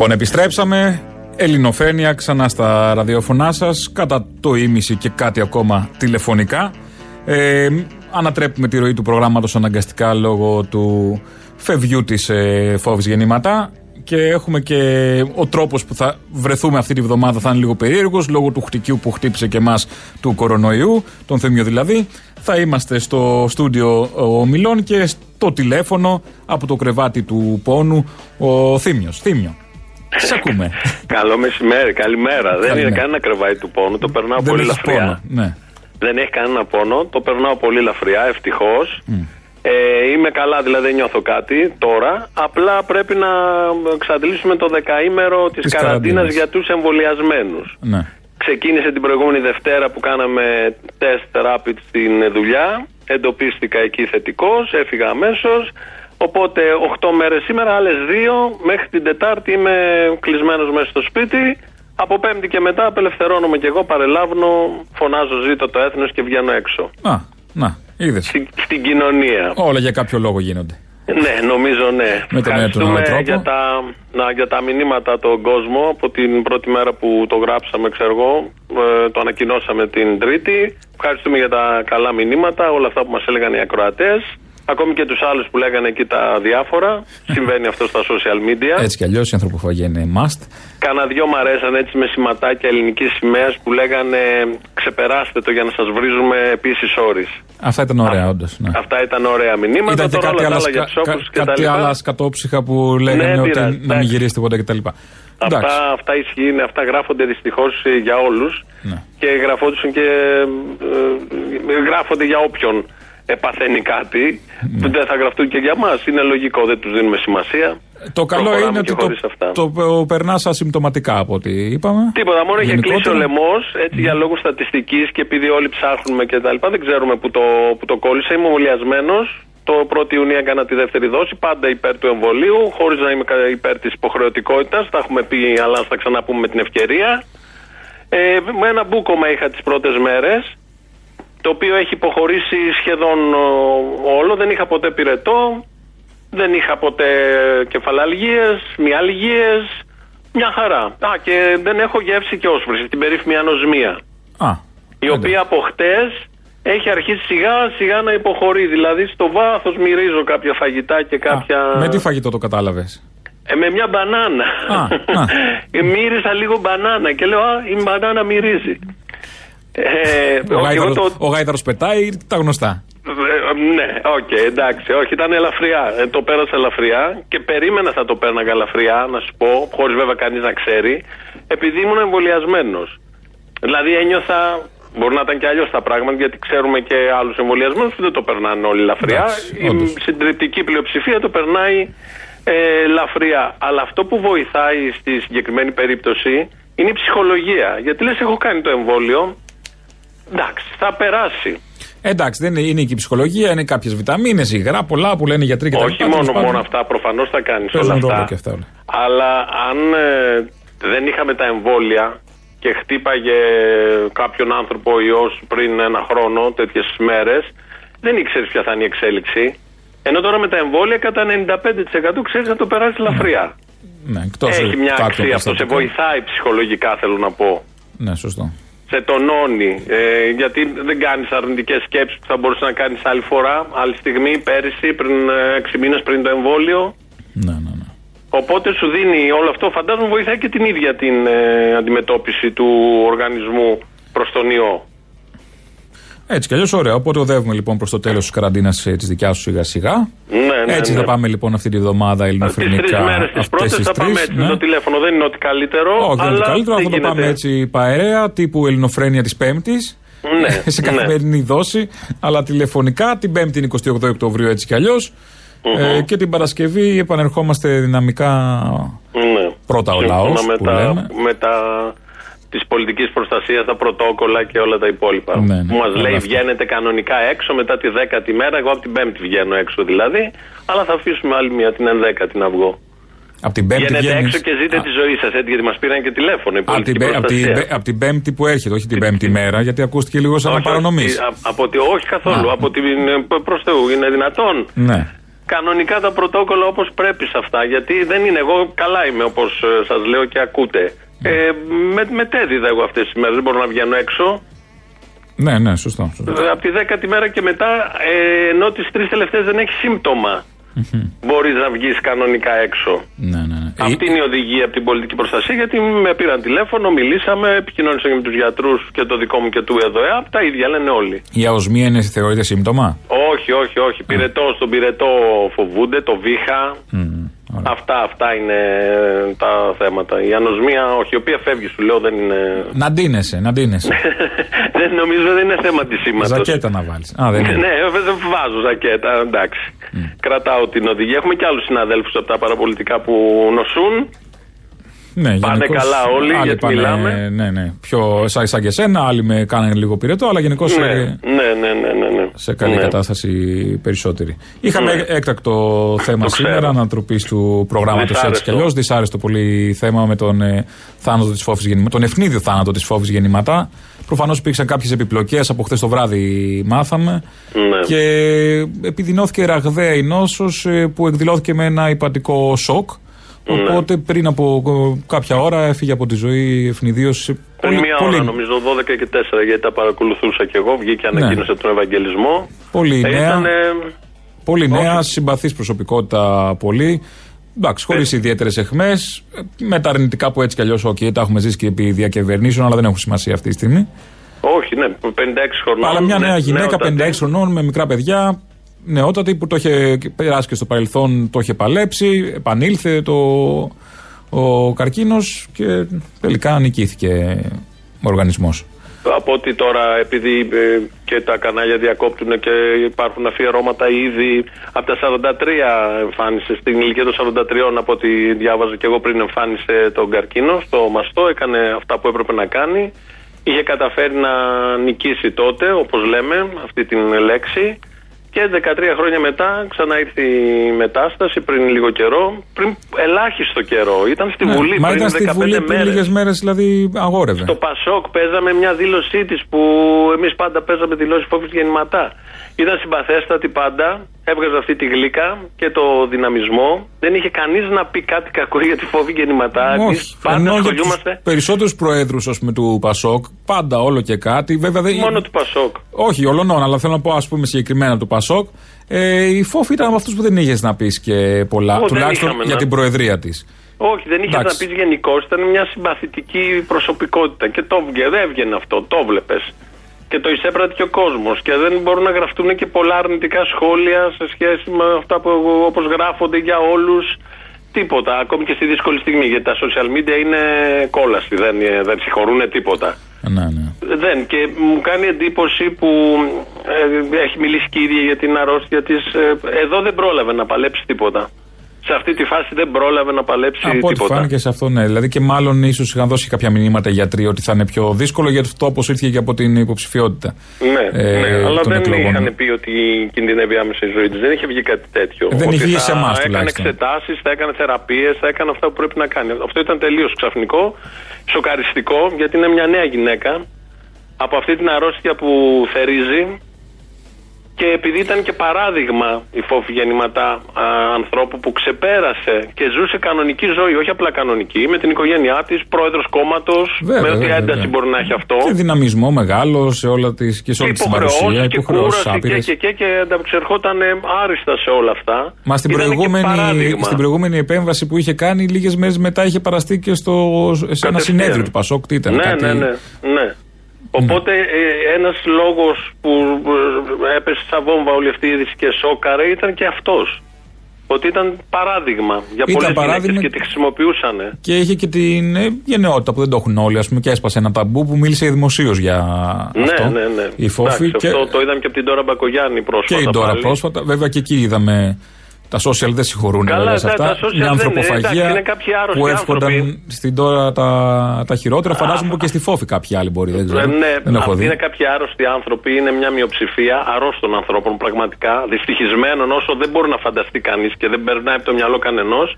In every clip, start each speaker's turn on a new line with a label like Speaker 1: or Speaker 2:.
Speaker 1: Λοιπόν, επιστρέψαμε. Ελληνοφρένια ξανά στα ραδιόφωνά σας, κατά το ίμιση και κάτι ακόμα τηλεφωνικά. Ε, ανατρέπουμε τη ροή του προγράμματος αναγκαστικά λόγω του φευγιού της ε, φόβης γεννήματα. Και έχουμε και ο τρόπος που θα βρεθούμε αυτή τη βδομάδα θα είναι λίγο περίεργος λόγω του χτυκιού που χτύπησε και εμάς του κορονοϊού, τον Θέμιο δηλαδή. Θα είμαστε στο στούντιο ομιλών και στο τηλέφωνο από το κρεβάτι του πόνου ο Θήμιος. Θήμιο. Τι ακούμε.
Speaker 2: Καλό μεσημέρι, καλημέρα. Δεν είναι κανένα κρεβάτι του πόνου, το περνάω πολύ λαφριά.
Speaker 1: ναι.
Speaker 2: Δεν έχει κανένα πόνο, το περνάω πολύ λαφριά, ευτυχώς. Ε, είμαι καλά, δηλαδή δεν νιώθω κάτι τώρα. Απλά πρέπει να εξαντλήσουμε το δεκαήμερο της καραντίνας για τους εμβολιασμένους.
Speaker 1: Ναι.
Speaker 2: Ξεκίνησε την προηγούμενη Δευτέρα που κάναμε τεστ rapid στην δουλειά. Εντοπίστηκα εκεί θετικός, έφυγα αμέσως. Οπότε 8 μέρες σήμερα, άλλες 2. Μέχρι την Τετάρτη είμαι κλεισμένος μέσα στο σπίτι. Από Πέμπτη και μετά απελευθερώνομαι και εγώ, παρελάβνω, φωνάζω ζήτω το έθνος και βγαίνω έξω.
Speaker 1: Α, να, είδες.
Speaker 2: Στην, στην κοινωνία.
Speaker 1: Όλα για κάποιο λόγο γίνονται.
Speaker 2: Ναι, νομίζω ναι.
Speaker 1: Με τον ένα ή τον άλλο τρόπο.
Speaker 2: για τα, να, για τα μηνύματα τον κόσμο από την πρώτη μέρα που το γράψαμε, ξέρω εγώ, ε, το ανακοινώσαμε την Τρίτη. Ευχαριστούμε για τα καλά μηνύματα, όλα αυτά που μας έλεγαν οι ακροατές. Ακόμη και τους άλλους που λέγανε εκεί τα διάφορα. Συμβαίνει αυτό στα social media.
Speaker 1: Έτσι κι αλλιώς η ανθρωποφαγία είναι must.
Speaker 2: Κάνα δυο μ' αρέσαν έτσι με σηματάκια ελληνικής σημαίας που λέγανε Ξεπεράστε το για να σας βρίζουμε επίσης όρει.
Speaker 1: Αυτά ήταν ωραία, όντως. Ναι.
Speaker 2: Αυτά ήταν ωραία μηνύματα.
Speaker 1: Ήταν και
Speaker 2: Τώρα
Speaker 1: κάτι
Speaker 2: όλα τα
Speaker 1: άλλα,
Speaker 2: άλλα για
Speaker 1: σκα-
Speaker 2: τους όπους
Speaker 1: κα-
Speaker 2: και τα
Speaker 1: κάτι
Speaker 2: λοιπά.
Speaker 1: άλλα σκατόψυχα που λέγανε
Speaker 2: Ναι,
Speaker 1: ότι
Speaker 2: πειράζει,
Speaker 1: να μην
Speaker 2: εντάξει.
Speaker 1: γυρίσει τίποτα κτλ. Εντάξει.
Speaker 2: Αυτά, αυτά ισχύουν, αυτά γράφονται δυστυχώς για όλους
Speaker 1: Ναι.
Speaker 2: και γραφόντουσαν και ε, ε, γράφονται για όποιον ε, παθαίνει κάτι.
Speaker 1: Ναι.
Speaker 2: Δεν θα γραφτούν και για μας. Είναι λογικό, δεν τους δίνουμε σημασία.
Speaker 1: Το καλό
Speaker 2: Προχωράμε
Speaker 1: είναι
Speaker 2: και
Speaker 1: ότι
Speaker 2: χωρίς
Speaker 1: το,
Speaker 2: αυτά.
Speaker 1: το, το περνάς ασυμπτωματικά από ό,τι είπαμε.
Speaker 2: Τίποτα, μόνο είχε
Speaker 1: Γενικότερα.
Speaker 2: κλείσει ο λαιμός έτσι για λόγους στατιστικής και επειδή όλοι ψάχνουμε και τα λοιπά. Δεν ξέρουμε που το, που το κόλλησε. Είμαι εμβολιασμένο. Το 1η Ιουνίου έκανα τη δεύτερη δόση. Πάντα υπέρ του εμβολίου, χωρίς να είμαι κα- υπέρ της υποχρεωτικότητας. Τα έχουμε πει, αλλά θα ξαναπούμε με την ευκαιρία. Ε, με ένα μπούκομα είχα τις πρώτες μέρες. Το οποίο έχει υποχωρήσει σχεδόν ο, όλο. Δεν είχα ποτέ πυρετό. Δεν είχα ποτέ κεφαλαλγίες, μυαλγίες, μια χαρά. Α, και δεν έχω γεύση και όσφρηση, την περίφημη ανοσμία.
Speaker 1: Α,
Speaker 2: Η
Speaker 1: εντάξει.
Speaker 2: οποία από χτες έχει αρχίσει σιγά σιγά να υποχωρεί. Δηλαδή στο βάθος μυρίζω κάποια φαγητά και κάποια...
Speaker 1: Α, με τι φαγητό το κατάλαβες;
Speaker 2: Ε, με μια μπανάνα.
Speaker 1: Α, α.
Speaker 2: Ε, Μύρισα λίγο μπανάνα και λέω, α, η μπανάνα μυρίζει. Ε,
Speaker 1: Ο,
Speaker 2: όχι,
Speaker 1: γάιδαρος,
Speaker 2: εγώ το-
Speaker 1: ο γάιδαρος πετάει τα γνωστά.
Speaker 2: ε, ναι, οκέι, εντάξει. Όχι, ήταν ελαφριά. Ε, το πέρασα ελαφριά και περίμενα θα το πέρναγα ελαφριά, να σου πω, χωρίς βέβαια κανείς να ξέρει, επειδή ήμουν εμβολιασμένος. Δηλαδή ένιωθα. Μπορεί να ήταν και αλλιώς τα πράγματα, γιατί ξέρουμε και άλλους εμβολιασμένους που δεν το περνάνε όλοι ελαφριά.
Speaker 1: Εντάξει,
Speaker 2: Η
Speaker 1: όντως.
Speaker 2: συντριπτική πλειοψηφία το περνάει ε, ελαφριά. Αλλά αυτό που βοηθάει στη συγκεκριμένη περίπτωση είναι η ψυχολογία. Γιατί λες, έχω κάνει το εμβόλιο. Εντάξει, θα περάσει.
Speaker 1: Εντάξει, δεν είναι, είναι και η ψυχολογία, είναι κάποιες βιταμίνες, υγρά, πολλά που λένε οι γιατροί και τα
Speaker 2: Όχι
Speaker 1: λοιπά, τέλος
Speaker 2: μόνο,
Speaker 1: πάντων.
Speaker 2: μόνο αυτά, προφανώς θα κάνεις
Speaker 1: Παίζουν
Speaker 2: όλα
Speaker 1: ρόλο
Speaker 2: αυτά.
Speaker 1: και αυτά όλα.
Speaker 2: Αλλά αν ε, δεν είχαμε τα εμβόλια και χτύπαγε κάποιον άνθρωπο ο ιός πριν ένα χρόνο, τέτοιες μέρες, δεν ήξερες ποια θα είναι η εξέλιξη. Ενώ τώρα με τα εμβόλια κατά 95% ξέρεις να το περάσεις ελαφριά.
Speaker 1: Ναι, εκτός
Speaker 2: Έχει μια
Speaker 1: κάποιων
Speaker 2: αξία αυτό. Σε
Speaker 1: προστατικών.
Speaker 2: βοηθάει ψυχολογικά, θέλω να πω.
Speaker 1: Ναι, σωστό.
Speaker 2: Σε τονώνει. Ε, γιατί δεν κάνεις αρνητικές σκέψεις που θα μπορούσες να κάνεις άλλη φορά, άλλη στιγμή, πέρυσι, πριν 6 μήνες πριν το εμβόλιο.
Speaker 1: Ναι, ναι, ναι.
Speaker 2: Οπότε σου δίνει όλο αυτό, φαντάζομαι βοηθάει και την ίδια την ε, αντιμετώπιση του οργανισμού προς τον ιό.
Speaker 1: Έτσι κι αλλιώς, ωραία. Οπότε οδεύουμε λοιπόν προς το τέλος της καραντίνας της δικιάς σου σιγά σιγά.
Speaker 2: Ναι, ναι,
Speaker 1: Έτσι
Speaker 2: ναι.
Speaker 1: θα πάμε λοιπόν αυτή τη βδομάδα
Speaker 2: Τι
Speaker 1: ελληνοφρενικά.
Speaker 2: τρεις μέρες τι
Speaker 1: αυτές
Speaker 2: πρώτε
Speaker 1: τις
Speaker 2: θα πάμε
Speaker 1: τρεις,
Speaker 2: έτσι
Speaker 1: ναι.
Speaker 2: με το τηλέφωνο. Δεν είναι ότι καλύτερο.
Speaker 1: Όχι, δεν είναι
Speaker 2: αλλά
Speaker 1: το καλύτερο.
Speaker 2: δεν
Speaker 1: Αυτό το πάμε
Speaker 2: γίνεται.
Speaker 1: έτσι παρέα, τύπου ελληνοφρένια της Πέμπτης.
Speaker 2: Ναι,
Speaker 1: σε
Speaker 2: ναι.
Speaker 1: καθημερινή δόση, αλλά τηλεφωνικά την 5η είναι 28 Οκτωβρίου έτσι κι αλλιώς. Ε, και την Παρασκευή επανερχόμαστε δυναμικά
Speaker 2: Ναι.
Speaker 1: Πρώτα ο
Speaker 2: Σύμφωνα
Speaker 1: λαός
Speaker 2: με
Speaker 1: που
Speaker 2: τα,
Speaker 1: λέμε.
Speaker 2: με τα της πολιτικής προστασίας, τα πρωτόκολλα και όλα τα υπόλοιπα.
Speaker 1: Ναι, ναι,
Speaker 2: που μας
Speaker 1: όλα
Speaker 2: λέει
Speaker 1: αυτά.
Speaker 2: βγαίνετε κανονικά έξω μετά τη δέκατη μέρα, εγώ από την πέμπτη βγαίνω έξω δηλαδή, αλλά θα αφήσουμε άλλη μια την ενδέκατη να βγω.
Speaker 1: από την Πέμπτη
Speaker 2: Βγαίνετε
Speaker 1: βγαίνεις-
Speaker 2: έξω και ζείτε
Speaker 1: Α,
Speaker 2: τη ζωή σας, έτσι, γιατί μας πήραν και τηλέφωνο η
Speaker 1: από την,
Speaker 2: πολιτική
Speaker 1: πέ- από την,
Speaker 2: προστασία.
Speaker 1: πέ- από την Πέμπτη που έρχεται, όχι την Πέμπτη μέρα, γιατί ακούστηκε λίγο σαν να
Speaker 2: Όχι,
Speaker 1: παρανομείς.
Speaker 2: όχι, α- από τη- όχι καθόλου,
Speaker 1: Α.
Speaker 2: από την ε, προς Θεού, είναι δυνατόν.
Speaker 1: Ναι.
Speaker 2: κανονικά τα πρωτόκολλα όπως πρέπει σε αυτά. Γιατί δεν είναι εγώ, καλά είμαι όπως σας λέω και ακούτε. Ε, με, μετέδιδα εγώ αυτές τις μέρες. Δεν μπορώ να βγαίνω έξω.
Speaker 1: Ναι, ναι, σωστό. σωστό.
Speaker 2: Ε, Από τη δέκατη μέρα και μετά, ε, ενώ τις τρεις τελευταίες δεν έχει σύμπτωμα, μπορείς να βγεις κανονικά έξω.
Speaker 1: Ναι, ναι, ναι.
Speaker 2: Αυτή
Speaker 1: Ε,
Speaker 2: είναι η οδηγία από την πολιτική προστασία, γιατί με πήραν τηλέφωνο, μιλήσαμε, επικοινώνησα και με τους γιατρούς και το δικό μου και του ΕΔΟΕΑΠ. Τα ίδια λένε όλοι.
Speaker 1: Η αοσμία είναι θεωρείται σύμπτωμα;
Speaker 2: Όχι, όχι, όχι. Πυρετό, στον πυρετό φοβούνται, το βήχα.
Speaker 1: Μμμ, ωραία.
Speaker 2: Αυτά, αυτά είναι τα θέματα. Η ανοσμία, όχι, η οποία φεύγει, σου λέω, δεν είναι.
Speaker 1: Να ντύνεσαι, να ντύνεσαι.
Speaker 2: δεν νομίζω δεν είναι θέμα της σήματος.
Speaker 1: Ζακέτα να βάλεις. Α, δεν είναι.
Speaker 2: ναι, δεν βάζω ζακέτα, εντάξει. Κρατάω την οδηγία. Έχουμε και άλλους συναδέλφους από τα παραπολιτικά που νοσούν.
Speaker 1: Ναι,
Speaker 2: Πάνε
Speaker 1: γενικώς,
Speaker 2: καλά όλοι,
Speaker 1: άλλοι
Speaker 2: γιατί μιλάμε.
Speaker 1: Ναι, ναι. Πιο σαν, σαν και σένα, άλλοι με κάνανε λίγο πυρετό, αλλά γενικώς
Speaker 2: Ναι, ναι, ναι, ναι, ναι, ναι.
Speaker 1: Σε καλή
Speaker 2: Ναι.
Speaker 1: κατάσταση περισσότεροι. Είχαμε
Speaker 2: Ναι.
Speaker 1: έκτακτο θέμα
Speaker 2: Το
Speaker 1: σήμερα,
Speaker 2: ξέρω.
Speaker 1: ανατροπής του προγράμματος έτσι
Speaker 2: Δυσάρεστο.
Speaker 1: κι αλλιώς. Δυσάρεστο πολύ θέμα με τον ε, θάνατο της φόβης γεννηματά, τον ευνίδιο θάνατο της φόβης γεννηματά. Προφανώς υπήρξαν κάποιες επιπλοκές, από χθες το βράδυ μάθαμε.
Speaker 2: Ναι.
Speaker 1: Και επιδεινώθηκε ραγδαία η νόσος που εκδηλώθηκε με ένα υπατικό σοκ.
Speaker 2: Ναι.
Speaker 1: Οπότε πριν από ε, κάποια ώρα έφυγε από τη ζωή ευνηδίως.
Speaker 2: Πριν μία ώρα, νομίζω, 12 και 4, γιατί τα παρακολουθούσα κι εγώ. Βγήκε, ανακοίνωσε τον Ευαγγελισμό.
Speaker 1: Πολύ
Speaker 2: Ε,
Speaker 1: νέα.
Speaker 2: Ήταν.
Speaker 1: Πολύ
Speaker 2: Όχι.
Speaker 1: νέα, συμπαθή προσωπικότητα πολύ. Εντάξει, χωρίς
Speaker 2: Ε.
Speaker 1: ιδιαίτερες αιχμές. Με τα αρνητικά που έτσι κι αλλιώς, OK, τα έχουμε ζήσει και επί διακυβερνήσεων, αλλά δεν έχουν σημασία αυτή τη στιγμή.
Speaker 2: Όχι, ναι, 56 χρονών.
Speaker 1: αλλά μια
Speaker 2: ναι,
Speaker 1: νέα γυναίκα,
Speaker 2: νεότατη.
Speaker 1: 56 χρονών, με μικρά παιδιά, νεότατη που το είχε περάσει και στο παρελθόν, το είχε παλέψει, επανήλθε το, ο καρκίνος και τελικά νικήθηκε ο οργανισμός.
Speaker 2: Από ότι τώρα, επειδή ε, και τα κανάλια διακόπτουν και υπάρχουν αφιερώματα ήδη από τα 43 εμφάνισε, στην ηλικία των 43 από ό,τι διάβαζα και εγώ πριν εμφάνισε τον καρκίνο στο μαστό, έκανε αυτά που έπρεπε να κάνει. Είχε καταφέρει να νικήσει τότε, όπως λέμε, αυτή την λέξη. Και 13 χρόνια μετά ξανά ήρθε η μετάσταση πριν λίγο καιρό, πριν ελάχιστο καιρό. Ήταν στη Βουλή
Speaker 1: Ναι, μα
Speaker 2: πριν
Speaker 1: ήταν στη
Speaker 2: 15
Speaker 1: Βουλή πριν
Speaker 2: μέρες.
Speaker 1: λίγες μέρες, δηλαδή αγόρευε.
Speaker 2: Στο Πασόκ παίζαμε μια δήλωσή της που εμείς πάντα παίζαμε δηλώσεις φόβης γεννηματά. Ήταν συμπαθέστατη πάντα, έβγαζε αυτή τη γλύκα και το δυναμισμό. Δεν είχε κανείς να πει κάτι κακό για τη φόβη γεννηματά. Εμείς
Speaker 1: Όχι.
Speaker 2: πάντα
Speaker 1: Ενώ για
Speaker 2: ασχολιούμαστε
Speaker 1: του περισσότερους προέδρους του Πασόκ, πάντα όλο και κάτι. Βέβαια δεν.
Speaker 2: μόνο του Πασόκ.
Speaker 1: Όχι, ολονών, αλλά θέλω να πω, ας πούμε, συγκεκριμένα του Πασόκ. Ε, η Φόφη ήταν από αυτούς που δεν είχες να πεις και πολλά.
Speaker 2: Ω, δεν
Speaker 1: τουλάχιστον
Speaker 2: είχαμε,
Speaker 1: για
Speaker 2: ναι.
Speaker 1: την προεδρία της.
Speaker 2: Όχι, δεν είχες να
Speaker 1: Εντάξει.
Speaker 2: πεις γενικώς. Ήταν μια συμπαθητική προσωπικότητα. Και το έβγαινε, δεν έβγαινε αυτό. Το βλέπει. Και το εισέπρατε και ο κόσμος. Και δεν μπορούν να γραφτούν και πολλά αρνητικά σχόλια σε σχέση με αυτά που όπως γράφονται για όλους. Τίποτα. Ακόμη και στη δύσκολη στιγμή. Γιατί τα social media είναι κόλαστη. Δεν, δεν συγχωρούν τίποτα.
Speaker 1: Ναι, ναι.
Speaker 2: Δεν. Και μου κάνει εντύπωση που ε, έχει μιλήσει και η ίδια για την αρρώστια της. εδώ δεν πρόλαβε να παλέψει τίποτα. Σε αυτή τη φάση δεν πρόλαβε να παλέψει
Speaker 1: Από ό,τι
Speaker 2: τίποτα.
Speaker 1: φάνηκε σε αυτό, ναι. Δηλαδή και μάλλον ίσως είχαν δώσει κάποια μηνύματα οι γιατροί ότι θα είναι πιο δύσκολο γιατί αυτό όπως ήρθε και από την υποψηφιότητα.
Speaker 2: Ναι,
Speaker 1: ε,
Speaker 2: ναι, αλλά
Speaker 1: των
Speaker 2: δεν
Speaker 1: εκλογών.
Speaker 2: είχαν πει ότι κινδυνεύει άμεσα η ζωή τη. Δεν είχε βγει κάτι τέτοιο.
Speaker 1: Δεν
Speaker 2: ότι
Speaker 1: είχε βγει
Speaker 2: θα
Speaker 1: σε εμάς,
Speaker 2: Έκανε
Speaker 1: τουλάχιστον.
Speaker 2: εξετάσεις, θα έκανε θεραπείες, θα έκανε αυτά που πρέπει να κάνει. Αυτό ήταν τελείως ξαφνικό, σοκαριστικό, γιατί είναι μια νέα γυναίκα από αυτή την αρρώστια που θερίζει. Και επειδή ήταν και παράδειγμα η φόφη γεννηματά α, ανθρώπου που ξεπέρασε και ζούσε κανονική ζωή, όχι απλά κανονική, με την οικογένειά της, πρόεδρος κόμματος,
Speaker 1: Βέβαια,
Speaker 2: με ό,τι
Speaker 1: βέβαια,
Speaker 2: ένταση
Speaker 1: βέβαια.
Speaker 2: μπορεί να έχει αυτό.
Speaker 1: Και δυναμισμό μεγάλο σε όλα τις, και σε όλη τη παρουσία.
Speaker 2: και
Speaker 1: Υποχρεώσεις
Speaker 2: κούραση και,
Speaker 1: άπειρε.
Speaker 2: και, και, και ανταπεξερχόταν άριστα σε όλα αυτά.
Speaker 1: Μα στην
Speaker 2: Ήταν και
Speaker 1: προηγούμενη,
Speaker 2: παράδειγμα.
Speaker 1: στην προηγούμενη επέμβαση που είχε κάνει, λίγες μέρες μετά είχε παραστεί και στο, σε ένα
Speaker 2: Κατευθείαν.
Speaker 1: συνέδριο του Πασόκ. Τι ήταν,
Speaker 2: ναι,
Speaker 1: κάτι...
Speaker 2: ναι, ναι, ναι. Οπότε ε, ένας λόγος που ε, έπεσε σαν βόμβα όλη αυτή η είδηση και σόκαρε ήταν και αυτός. Ότι ήταν παράδειγμα για
Speaker 1: Ήταν
Speaker 2: πολλές
Speaker 1: παράδειγμα
Speaker 2: γυναίκες και τη χρησιμοποιούσαν.
Speaker 1: Και είχε και την ε, γενναιότητα που δεν το έχουν όλοι, ας πούμε, και έσπασε ένα ταμπού που μίλησε δημοσίως για αυτό.
Speaker 2: Ναι, ναι, ναι.
Speaker 1: Η Φόφη.
Speaker 2: Εντάξει,
Speaker 1: και,
Speaker 2: Αυτό το είδαμε και από την Τώρα Μπακογιάννη πρόσφατα.
Speaker 1: και η Ντόρα
Speaker 2: πάλι.
Speaker 1: πρόσφατα. Βέβαια και εκεί είδαμε. Τα social δεν συγχωρούν
Speaker 2: Καλά,
Speaker 1: βέβαια σε
Speaker 2: τα-
Speaker 1: αυτά.
Speaker 2: τα social
Speaker 1: Μια
Speaker 2: δεν είναι,
Speaker 1: ανθρωποφαγία
Speaker 2: εντάξει, είναι κάποιοι άρρωστοι
Speaker 1: που εύχονταν
Speaker 2: άνθρωποι.
Speaker 1: στην τώρα τα, τα χειρότερα. Φαντάζομαι και στη Φόφη κάποιοι άλλοι μπορεί. Δεν,
Speaker 2: Ε,
Speaker 1: ξέρω.
Speaker 2: ναι,
Speaker 1: δεν έχω
Speaker 2: αυτοί
Speaker 1: δει.
Speaker 2: είναι κάποιοι άρρωστοι άνθρωποι, είναι μια μειοψηφία αρρώστων ανθρώπων πραγματικά, δυστυχισμένων όσο δεν μπορεί να φανταστεί κανείς και δεν περνάει από το μυαλό κανενός,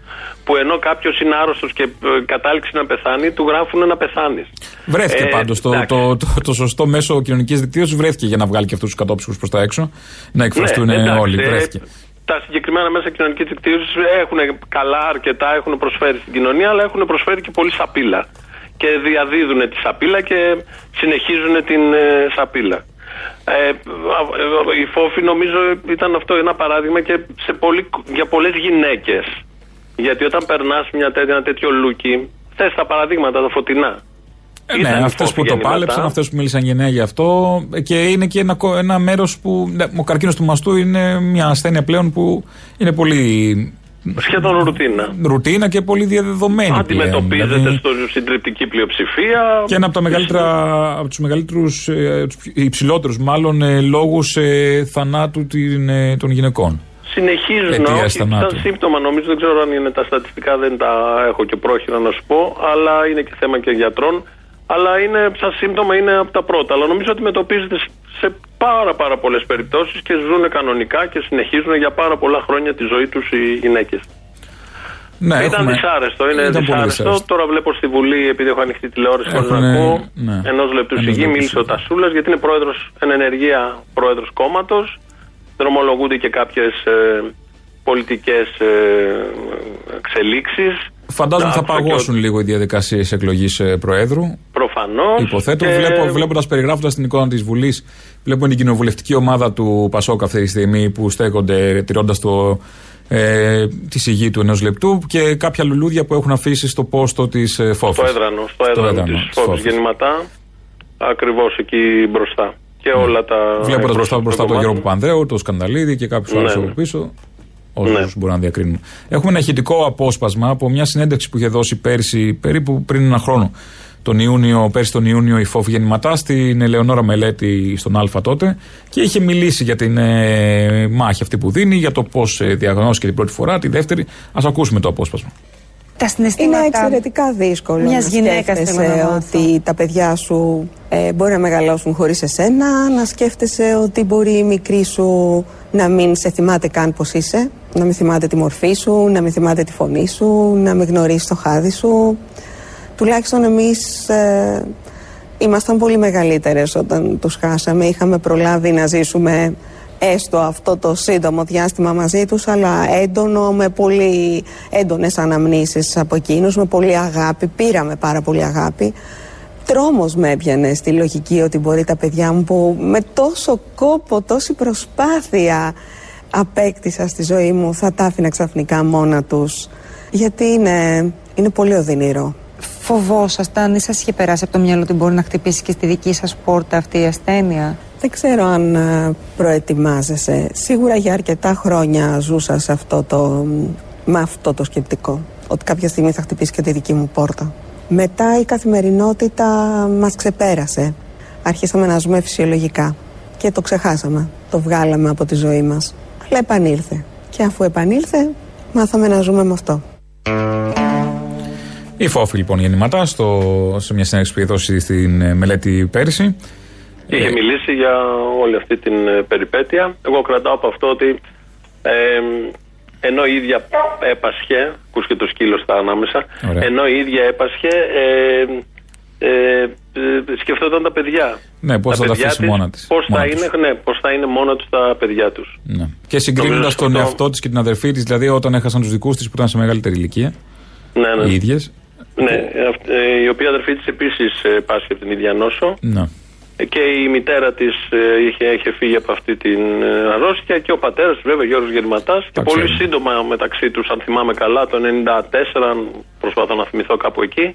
Speaker 2: που ενώ κάποιος είναι άρρωστος και ε, κατάληξει να πεθάνει, του γράφουν να πεθάνεις.
Speaker 1: Βρέθηκε
Speaker 2: Ε,
Speaker 1: πάντως το,
Speaker 2: εντάξει.
Speaker 1: το, το, το σωστό μέσο κοινωνικής δικτύωσης, βρέθηκε για να βγάλει και αυτούς τους κατόψυχους προς τα έξω. Να εκφραστούν
Speaker 2: Ναι, εντάξει,
Speaker 1: όλοι.
Speaker 2: ε,
Speaker 1: Βρέθηκε.
Speaker 2: Τα συγκεκριμένα μέσα κοινωνικής δικτύωσης έχουν καλά αρκετά, έχουν προσφέρει στην κοινωνία, αλλά έχουν προσφέρει και πολύ σαπίλα. Και διαδίδουν τη σαπίλα και συνεχίζουν την ε, σαπίλα. Ε, η Φόφη νομίζω ήταν αυτό ένα παράδειγμα και σε πολύ, για πολλές γυναίκες. Γιατί όταν περνάς μια τέτοια, ένα τέτοιο λούκι, θες τα παραδείγματα, τα φωτεινά.
Speaker 1: Ε, ναι, αυτές που το πάλεψαν, αυτές που μίλησαν γενναία γι' αυτό. Και είναι και ένα, ένα μέρος που. Ναι, ο καρκίνος του μαστού είναι μια ασθένεια πλέον που είναι πολύ.
Speaker 2: Σχεδόν ρουτίνα.
Speaker 1: Ρουτίνα και πολύ διαδεδομένη.
Speaker 2: Αντιμετωπίζεται δηλαδή... στο συντριπτική πλειοψηφία.
Speaker 1: Και ένα από, τα μεγαλύτερα, από τους μεγαλύτερους, ε, υψηλότερους μάλλον, ε, λόγους ε, θανάτου την, των γυναικών.
Speaker 2: Συνεχίζουν όχι, σαν σύμπτωμα νομίζω, δεν ξέρω αν είναι τα στατιστικά, δεν τα έχω και πρόχειρα να σου πω, αλλά είναι και θέμα και γιατρών αλλά είναι, σαν σύμπτωμα είναι από τα πρώτα. Αλλά νομίζω ότι αντιμετωπίζεται σε πάρα πάρα πολλές περιπτώσεις και ζουν κανονικά και συνεχίζουν για πάρα πολλά χρόνια τη ζωή τους οι γυναίκες.
Speaker 1: Ναι,
Speaker 2: ήταν έχουμε... δυσάρεστο, είναι ήταν δυσάρεστο. Τώρα βλέπω στη Βουλή, επειδή έχω ανοιχτή τηλεόραση, έχουν... να ακούω ναι. ενός λεπτού σιγή, μίλησε ο Τασούλας, γιατί είναι πρόεδρος εν ενεργεία πρόεδρος κόμματος. Δρομολογούνται και κάποιες ε, πολιτικές ε, εξελίξεις.
Speaker 1: Φαντάζομαι θα παγώσουν λίγο οι διαδικασίες εκλογής ε, Προέδρου.
Speaker 2: Προφανώς.
Speaker 1: Υποθέτω. Και... Βλέπω, βλέποντας, περιγράφοντας την εικόνα της Βουλής, βλέπω την κοινοβουλευτική ομάδα του Πασόκ αυτή τη στιγμή που στέκονται τηρώντας το. Ε, τη σιγή του ενός λεπτού και κάποια λουλούδια που έχουν αφήσει στο πόστο της ε, Φόφη.
Speaker 2: Στο έδρανο, στο έδρανο, έδρανο της Φόφη γεννηματά. Ακριβώς εκεί μπροστά. Και ναι. όλα τα.
Speaker 1: Βλέποντας μπροστά, μπροστά τον Γιώργο Πανδρέου, τον Σκανδαλίδη και κάποιους ναι. άλλου από πίσω όσου ναι. μπορούν να διακρίνουν. Έχουμε ένα ηχητικό απόσπασμα από μια συνέντευξη που είχε δώσει πέρσι, περίπου πριν ένα χρόνο, τον Ιούνιο, πέρσι τον Ιούνιο η Φόφη Γεννηματά στην Ελεονόρα Μελέτη στον Α τότε και είχε μιλήσει για την ε, μάχη αυτή που δίνει, για το πώς ε, διαγνώστηκε την πρώτη φορά, τη δεύτερη. Α ακούσουμε το απόσπασμα.
Speaker 3: Τα είναι εξαιρετικά δύσκολο
Speaker 4: μιας να σκέφτεσαι
Speaker 3: ότι τα παιδιά σου ε, μπορεί να μεγαλώσουν χωρίς εσένα, να σκέφτεσαι ότι μπορεί η μικρή σου να μην σε θυμάται καν πως είσαι, να μην θυμάται τη μορφή σου, να μην θυμάται τη φωνή σου, να μην γνωρίσει το χάδι σου. Τουλάχιστον εμείς ε, ήμασταν πολύ μεγαλύτερες όταν τους χάσαμε. Είχαμε προλάβει να ζήσουμε έστω αυτό το σύντομο διάστημα μαζί τους αλλά έντονο με πολύ έντονες αναμνήσεις από εκείνους με πολύ αγάπη, πήραμε πάρα πολύ αγάπη. Τρόμος με έπιανε στη λογική ότι μπορεί τα παιδιά μου που με τόσο κόπο, τόση προσπάθεια απέκτησα στη ζωή μου θα τα άφηνα ξαφνικά μόνα τους. Γιατί είναι, είναι πολύ οδυνηρό
Speaker 4: Φοβόσασταν ή σας είχε περάσει από το μυαλό ότι μπορεί να χτυπήσει και στη δική σας πόρτα αυτή η ασθένεια;
Speaker 3: Δεν ξέρω αν ε, προετοιμάζεσαι. Σίγουρα για αρκετά χρόνια ζούσα σε αυτό το, με αυτό το σκεπτικό. Ότι κάποια στιγμή θα χτυπήσει και τη δική μου πόρτα. Μετά η καθημερινότητα μας ξεπέρασε. Αρχίσαμε να ζούμε φυσιολογικά. Και το ξεχάσαμε. Το βγάλαμε από τη ζωή μας. Αλλά επανήλθε. Και αφού επανήλθε, μάθαμε να ζούμε με αυτό.
Speaker 1: Η Φόφη λοιπόν γεννηματά στο, σε μια συνέντευξη που είχε δώσει στην ε, μελέτη πέρυσι.
Speaker 2: Είχε ε. μιλήσει για όλη αυτή την ε, περιπέτεια. Εγώ κρατάω από αυτό ότι ε, ενώ η ίδια έπασχε, ακούς και το σκύλο στα ανάμεσα, ενώ η ίδια έπασχε, ε, ε, σκεφτόταν τα παιδιά.
Speaker 1: Ναι, πώς θα τα αφήσει μόνα της.
Speaker 2: Πώς θα, είναι, ναι, πώς θα είναι μόνα του τα παιδιά τους.
Speaker 1: Ναι. Και συγκρίνοντας τον εαυτό της και την αδερφή της, δηλαδή όταν έχασαν τους δικούς της που ήταν σε μεγαλύτερη ηλικία.
Speaker 2: Ναι, ναι.
Speaker 1: Οι ίδιες.
Speaker 2: Ναι, η οποία αδερφή της επίσης πάσχει από την ίδια νόσο.
Speaker 1: Ναι
Speaker 2: και η μητέρα της ε, είχε, είχε φύγει από αυτή την ε, αρρώστια και ο πατέρας βέβαια Γιώργος Γερματάς. Και πολύ σύντομα μεταξύ τους, αν θυμάμαι καλά, το 1994, προσπαθώ να θυμηθώ κάπου εκεί,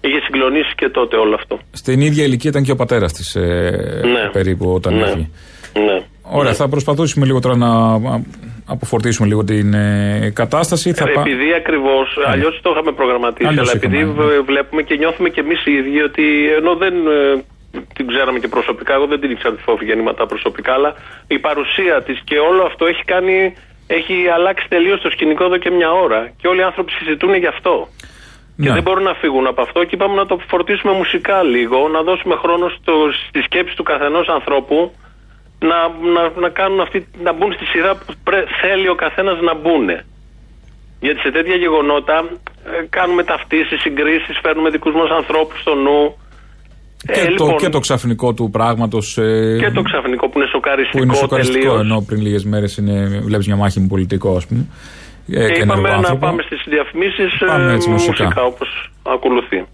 Speaker 2: είχε συγκλονίσει και τότε όλο αυτό.
Speaker 1: Στην ίδια ηλικία ήταν και ο πατέρας της ε, ναι. περίπου όταν ναι. έφυγε.
Speaker 2: Ναι.
Speaker 1: Ωραία, θα προσπαθήσουμε λίγο τώρα να αποφορτήσουμε λίγο την ε, κατάσταση.
Speaker 2: Θα επειδή πα... ακριβώς, ναι. αλλιώς το είχαμε προγραμματίσει, αλλά επειδή ναι. βλέπουμε και νιώθουμε και εμείς οι ίδιοι ότι ενώ δεν την ξέραμε και προσωπικά. Εγώ δεν την ήξερα τη φόβη γεννήματα προσωπικά, αλλά η παρουσία της και όλο αυτό έχει κάνει. Έχει αλλάξει τελείως το σκηνικό εδώ και μια ώρα. Και όλοι οι άνθρωποι συζητούν γι' αυτό. Και ναι. δεν μπορούν να φύγουν από αυτό. Και είπαμε να το φορτίσουμε μουσικά λίγο, να δώσουμε χρόνο στο, στη σκέψη του καθενός ανθρώπου να, να, να, κάνουν αυτή, να μπουν στη σειρά που θέλει ο καθένας να μπουν. Γιατί σε τέτοια γεγονότα ε, κάνουμε ταυτίσεις, συγκρίσεις, φέρνουμε δικούς μας ανθρώπους στο νου
Speaker 1: Και, το, λοιπόν, και το ξαφνικό του πράγματος.
Speaker 2: Ε, και το ξαφνικό που είναι σοκαριστικό.
Speaker 1: Που είναι σοκαριστικό, ενώ πριν λίγες μέρες βλέπεις μια μάχη με πολιτικό, ας πούμε.
Speaker 2: Ε, και, και είπαμε να πάμε στις διαφημίσεις ε, μουσικά, μουσικά όπως ακολουθεί.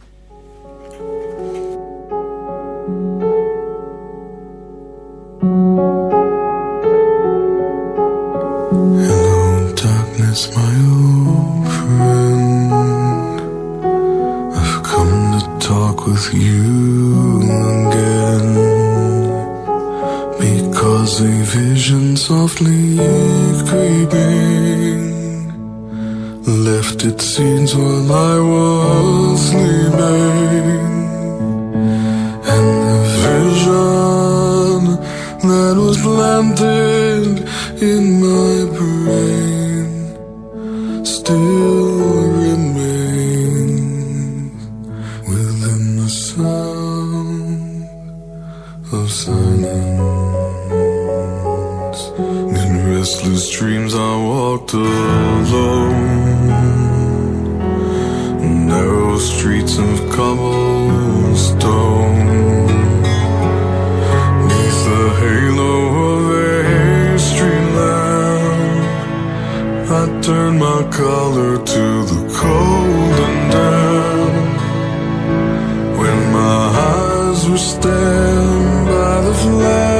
Speaker 2: we stand by the
Speaker 5: flag.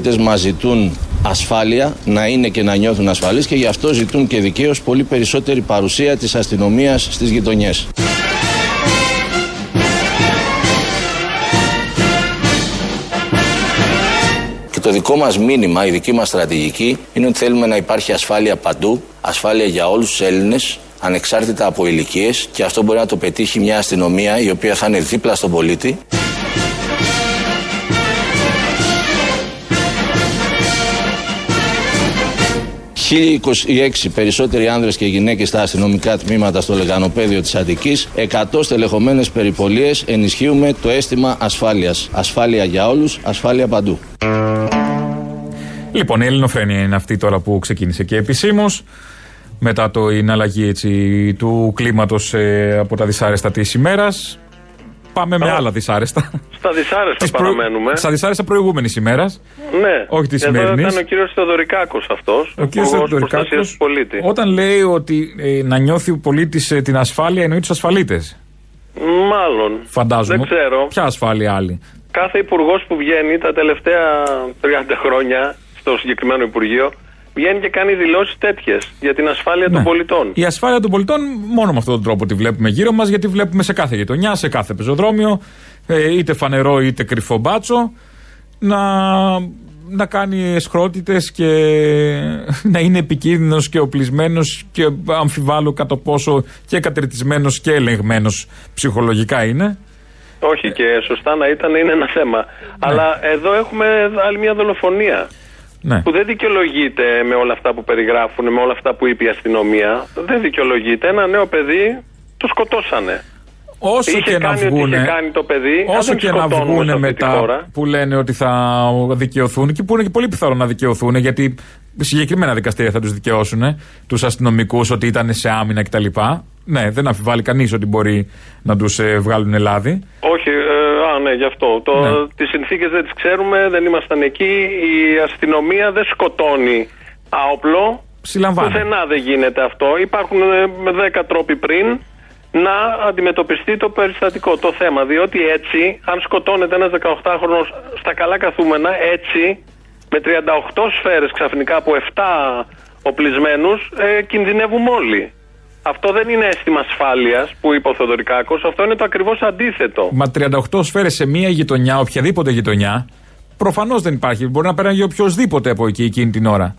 Speaker 5: Πολίτες μας ζητούν ασφάλεια, να είναι και να νιώθουν ασφαλείς και γι' αυτό ζητούν και δικαίως πολύ περισσότερη παρουσία της αστυνομίας στις γειτονιές. Και το δικό μας μήνυμα, η δική μας στρατηγική είναι ότι θέλουμε να υπάρχει ασφάλεια παντού, ασφάλεια για όλους τους Έλληνες, ανεξάρτητα από ηλικίες και αυτό μπορεί να το πετύχει μια αστυνομία η οποία θα είναι δίπλα στον πολίτη. ...1026 περισσότεροι άνδρες και γυναίκες στα αστυνομικά τμήματα στο λεγανοπέδιο της Αττικής... ...100 στελεχωμένες περιπολίες ενισχύουμε το αίσθημα ασφάλειας. Ασφάλεια για όλους, ασφάλεια παντού.
Speaker 1: Λοιπόν, η Ελληνοφρένεια είναι αυτή τώρα που ξεκίνησε και επισήμως. Μετά το είναι αλλαγή έτσι, του κλίματος από τα δυσάρεστα της ημέρας. Πάμε με άλλα δυσάρεστα.
Speaker 2: Στα δυσάρεστα
Speaker 1: Της προ-
Speaker 2: παραμένουμε.
Speaker 1: Στα δυσάρεστα προηγούμενης ημέρας.
Speaker 2: Ναι.
Speaker 1: Όχι της
Speaker 2: Εδώ
Speaker 1: σημερινής.
Speaker 2: ήταν ο κύριος Θεοδωρικάκος αυτός.
Speaker 1: Ο κ. Θεοδωρικάκος,
Speaker 2: του πολίτη.
Speaker 1: όταν λέει ότι ε, να νιώθει ο πολίτης την ασφάλεια, εννοεί τους ασφαλίτες.
Speaker 2: Μάλλον.
Speaker 1: Φαντάζομαι.
Speaker 2: Δεν ξέρω.
Speaker 1: Ποια ασφάλεια άλλη.
Speaker 2: Κάθε υπουργός που βγαίνει τα τελευταία 30 χρόνια στο συγκεκριμένο Υπουργείο βγαίνει και κάνει δηλώσεις τέτοιες για την ασφάλεια
Speaker 1: Ναι.
Speaker 2: των πολιτών.
Speaker 1: Η ασφάλεια των πολιτών μόνο με αυτόν τον τρόπο τη βλέπουμε γύρω μας, γιατί βλέπουμε σε κάθε γειτονιά, σε κάθε πεζοδρόμιο, ε, είτε φανερό είτε κρυφό μπάτσο, να, να κάνει εσχρότητες και να είναι επικίνδυνος και οπλισμένος και αμφιβάλλω κατά πόσο και κατρετισμένος και ελεγμένος ψυχολογικά είναι.
Speaker 2: Όχι και σωστά να ήταν είναι ένα θέμα. Αλλά εδώ έχουμε άλλη μια δολοφονία.
Speaker 1: Ναι.
Speaker 2: Που δεν δικαιολογείται με όλα αυτά που περιγράφουν, με όλα αυτά που είπε η αστυνομία. Δεν δικαιολογείται. Ένα νέο παιδί το σκοτώσανε.
Speaker 1: Όσο
Speaker 2: είχε
Speaker 1: και να
Speaker 2: κάνει ό,τι
Speaker 1: βγουνε,
Speaker 2: είχε κάνει το παιδί. αν
Speaker 1: όσο
Speaker 2: δεν
Speaker 1: και να
Speaker 2: σκοτώνουμε σε
Speaker 1: βγούνε
Speaker 2: αυτή τη
Speaker 1: μετά
Speaker 2: χώρα.
Speaker 1: που λένε ότι θα δικαιωθούν και που είναι και πολύ πιθανό να δικαιωθούν γιατί συγκεκριμένα δικαστήρια θα τους δικαιώσουν τους αστυνομικούς ότι ήταν σε άμυνα κτλ. Ναι, δεν αμφιβάλλει κανείς ότι μπορεί να τους βγάλουν λάδι.
Speaker 2: Όχι, ε, ναι, γι' αυτό. Το,
Speaker 1: Ναι.
Speaker 2: Τις συνθήκες δεν τις ξέρουμε, δεν ήμασταν εκεί. Η αστυνομία δεν σκοτώνει άοπλο.
Speaker 1: Συλλαμβάνει.
Speaker 2: Πουθενά δεν γίνεται αυτό. Υπάρχουν ε, με 10 τρόποι πριν να αντιμετωπιστεί το περιστατικό, το θέμα. Διότι έτσι, αν σκοτώνεται ένας 18χρονος στα καλά καθούμενα, έτσι, με 38 σφαίρες ξαφνικά από 7 οπλισμένους, ε, κινδυνεύουμε όλοι. Αυτό δεν είναι αίσθημα ασφάλειας που είπε ο Θοδωρικάκο, αυτό είναι το ακριβώς αντίθετο.
Speaker 1: Μα 38 σφαίρες σε μία γειτονιά, οποιαδήποτε γειτονιά, προφανώς δεν υπάρχει. Μπορεί να πέραγε οποιοδήποτε από εκεί εκείνη την ώρα.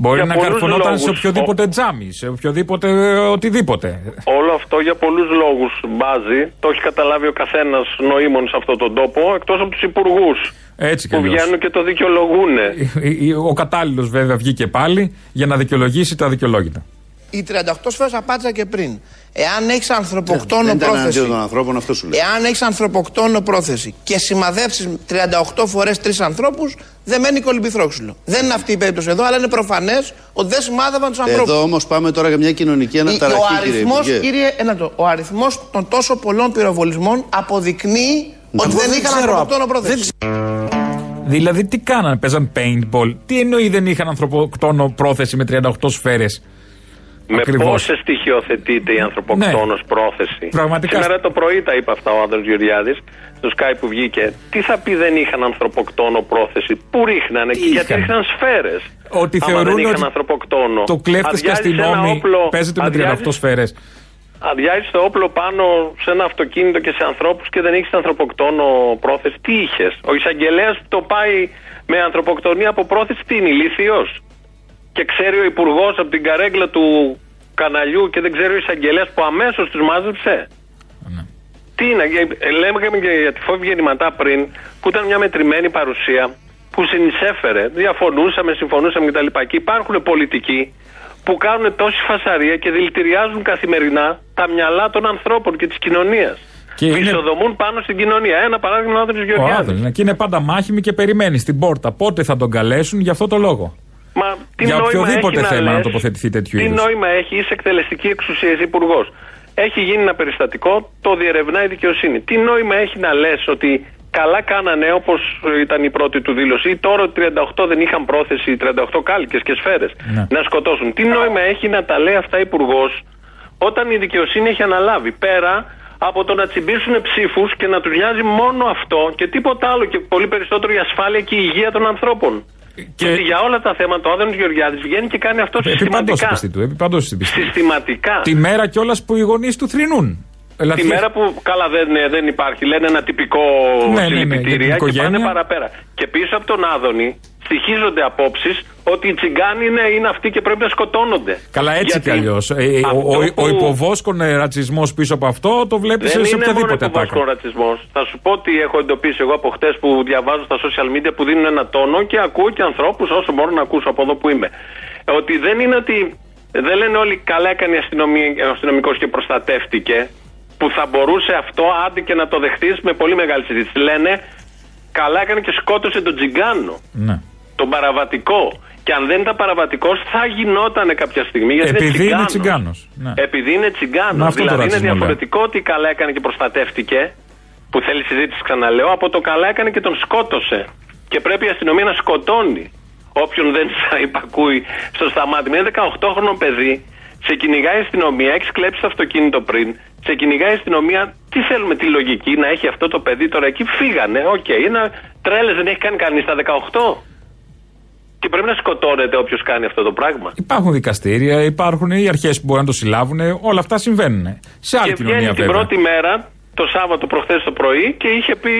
Speaker 1: Μπορεί
Speaker 2: Για
Speaker 1: να
Speaker 2: πολλούς
Speaker 1: καρφωνόταν σε
Speaker 2: λόγους.
Speaker 1: οποιοδήποτε τζάμι, σε οποιοδήποτε ε, οτιδήποτε.
Speaker 2: Όλο αυτό για πολλούς λόγους μπάζει. Το έχει καταλάβει ο καθένας νοήμων σε αυτόν τον τόπο, εκτός από τους υπουργούς.
Speaker 1: Έτσι κι
Speaker 2: Που
Speaker 1: αλλιώς.
Speaker 2: βγαίνουν και το δικαιολογούν.
Speaker 1: Ο κατάλληλος βέβαια βγήκε πάλι για να δικαιολογήσει τα δικαιολόγητα.
Speaker 6: Οι 38 φορέ απάντησα και πριν. Εάν έχεις ανθρωποκτόνο
Speaker 7: Δεν ήταν
Speaker 6: πρόθεση.
Speaker 7: αντίον των ανθρώπων, αυτό σου λέει.
Speaker 6: Εάν έχεις ανθρωποκτόνο πρόθεση και σημαδέψεις 38 φορές τρεις ανθρώπους, δεν μένει κολυμπηθρόξυλο. Δεν είναι αυτή η περίπτωση εδώ, αλλά είναι προφανές ότι δεν σημάδευαν τους ανθρώπους.
Speaker 7: Εδώ όμως πάμε τώρα για μια κοινωνική
Speaker 6: Ο
Speaker 7: αναταραχή, κύριε
Speaker 6: αριθμός,
Speaker 7: Υπουργέ.
Speaker 6: κύριε, ένα λεπτό. ο αριθμός των τόσο πολλών πυροβολισμών αποδεικνύει ότι δεν είχαν ανθρωποκτόνο πρόθεση.
Speaker 1: Δηλαδή τι κάνανε, παίζαν paintball. Τι εννοεί δεν είχαν ανθρωποκτόνο πρόθεση με 38 σφαίρες;
Speaker 2: Με
Speaker 1: Ακριβώς.
Speaker 2: πόσες στοιχειοθετείται η ανθρωποκτόνος
Speaker 1: Ναι.
Speaker 2: πρόθεση;
Speaker 1: Πραγματικά.
Speaker 2: Σήμερα το πρωί τα είπε αυτά ο Άδωνο Γεωργιάδης στο Skype που βγήκε. Τι θα πει δεν είχαν ανθρωποκτόνο πρόθεση; Πού ρίχνανε,
Speaker 1: Τι
Speaker 2: και γιατί
Speaker 1: είχαν;
Speaker 2: ρίχναν σφαίρες;
Speaker 1: Ότι
Speaker 2: δεν
Speaker 1: θεωρούν
Speaker 2: είχαν
Speaker 1: ότι
Speaker 2: ανθρωποκτόνο.
Speaker 1: το κλέφτες και
Speaker 2: Αδειάζεις ένα
Speaker 1: αστυνόμοι
Speaker 2: όπλο-
Speaker 1: παίζεται με
Speaker 2: αδειάζεις-
Speaker 1: 38 σφαίρες.
Speaker 2: Αδειάζεις το όπλο πάνω σε ένα αυτοκίνητο και σε ανθρώπους και δεν έχεις ανθρωποκτόνο πρόθεση. Τι είχες; Ο εισαγγελέας που το πάει με ανθρωποκτονία από πρόθεση, τι είναι, ηλίθιος; Και ξέρει ο υπουργός από την καρέγκλα του καναλιού και δεν ξέρει ο εισαγγελέας που αμέσως τους μάζεψε.
Speaker 1: Ναι.
Speaker 2: Τι είναι, ε, λέμε και για τη φόβη γεννηματά πριν, που ήταν μια μετρημένη παρουσία που συνεισέφερε, διαφωνούσαμε, συμφωνούσαμε κτλ. Και υπάρχουν πολιτικοί που κάνουν τόση φασαρία και δηλητηριάζουν καθημερινά τα μυαλά των ανθρώπων και της κοινωνίας.
Speaker 1: Και είναι-
Speaker 2: Ισοδομούν πάνω στην κοινωνία. Ένα παράδειγμα είναι ο Άδωνο
Speaker 1: Ο
Speaker 2: Γεωργιάδης.
Speaker 1: Άδωνης. ναι. Και είναι πάντα μάχημη και περιμένει στην πόρτα. Πότε θα τον καλέσουν για αυτό το λόγο.
Speaker 2: Μα τι
Speaker 1: Για
Speaker 2: νόημα
Speaker 1: οποιοδήποτε
Speaker 2: έχει
Speaker 1: θέμα να
Speaker 2: λες,
Speaker 1: τοποθετηθεί τέτοιου
Speaker 2: Τι
Speaker 1: είδους.
Speaker 2: νόημα έχει, είσαι εκτελεστική εξουσίας, είσαι υπουργός. Έχει γίνει ένα περιστατικό, το διερευνάει η δικαιοσύνη. Τι νόημα έχει να λες ότι καλά κάνανε όπως ήταν η πρώτη του δήλωση, ή τώρα ότι 38 δεν είχαν πρόθεση, 38 κάλικες και σφαίρες
Speaker 1: Ναι.
Speaker 2: να σκοτώσουν. Τι νόημα έχει να τα λέει αυτά υπουργός όταν η δικαιοσύνη έχει αναλάβει πέρα από το να τσιμπήσουν ψήφους και να του νοιάζει μόνο αυτό και τίποτα άλλο και πολύ περισσότερο η ασφάλεια και η υγεία των ανθρώπων.
Speaker 1: Και-
Speaker 2: Και για όλα τα θέματα ο Άδωνος Γεωργιάδης βγαίνει και κάνει αυτό
Speaker 1: Επί παντό
Speaker 2: συστηματικά.
Speaker 1: πιστή του. Επί παντός στην πιστή.
Speaker 2: Συστηματικά.
Speaker 1: Τη μέρα κιόλας που οι γονείς του θρυνούν. Δηλαδή,
Speaker 2: Τη μέρα που καλά δεν, δεν υπάρχει, λένε ένα τυπικό
Speaker 1: Ναι, ναι, ναι,
Speaker 2: συλληπιτήρια
Speaker 1: για την
Speaker 2: και
Speaker 1: οικογένεια.
Speaker 2: πάνε παραπέρα. Και πίσω από τον Άδωνη στοιχίζονται απόψεις ότι οι τσιγκάνοι είναι, είναι αυτοί και πρέπει να σκοτώνονται.
Speaker 1: Καλά, έτσι
Speaker 2: Γιατί
Speaker 1: κι αλλιώς. ο,
Speaker 2: αυτό
Speaker 1: ο, ο
Speaker 2: που-
Speaker 1: υποβόσκον ρατσισμός πίσω από αυτό το βλέπεις
Speaker 2: Δεν
Speaker 1: σε, σε
Speaker 2: είναι μόνο
Speaker 1: οποιαδήποτε
Speaker 2: υποβόσκον
Speaker 1: ατάκα.
Speaker 2: ρατσισμός. Θα σου πω ότι έχω εντοπίσει εγώ από χτες που διαβάζω στα social media που δίνουν ένα τόνο και ακούω και ανθρώπους όσο μπορώ να ακούσω από εδώ που είμαι. Ότι δεν είναι ότι. Δεν λένε όλοι καλά έκανε η αστυνομία- ο αστυνομικός και προστατεύτηκε. Που θα μπορούσε αυτό άντε και να το δεχτείς με πολύ μεγάλη συζήτηση. Λένε καλά έκανε και σκότωσε τον Τζιγκάνο.
Speaker 1: Ναι.
Speaker 2: Τον παραβατικό. Και αν δεν ήταν παραβατικός, θα γινόταν κάποια στιγμή. Γιατί
Speaker 1: Επειδή είναι
Speaker 2: τσιγκάνος.
Speaker 1: τσιγκάνος. Ναι.
Speaker 2: Επειδή είναι τσιγκάνο.
Speaker 1: Με αυτό το
Speaker 2: Δηλαδή είναι
Speaker 1: ρατσισμό λέω.
Speaker 2: διαφορετικό ότι καλά έκανε και προστατεύτηκε. Που θέλει συζήτηση, ξαναλέω. Από το καλά έκανε και τον σκότωσε. Και πρέπει η αστυνομία να σκοτώνει όποιον δεν σας υπακούει στο σταμάτη. Με ένα 18χρονο παιδί σε κυνηγάει η αστυνομία, έχεις κλέψει το αυτοκίνητο πριν. Σε κυνηγάει η αστυνομία, τι θέλουμε, τη λογική να έχει αυτό το παιδί τώρα εκεί. Φύγανε, οκέι. είναι τρέλες, δεν έχει κάνει κανείς στα 18. Και πρέπει να σκοτώνεται όποιος κάνει αυτό το πράγμα.
Speaker 1: Υπάρχουν δικαστήρια, υπάρχουν οι αρχές που μπορούν να το συλλάβουν. Όλα αυτά συμβαίνουν. Σε άλλη
Speaker 2: και βγαίνει
Speaker 1: κοινωνία
Speaker 2: την
Speaker 1: βέβαια.
Speaker 2: πρώτη μέρα, το Σάββατο προχθές το πρωί, και είχε πει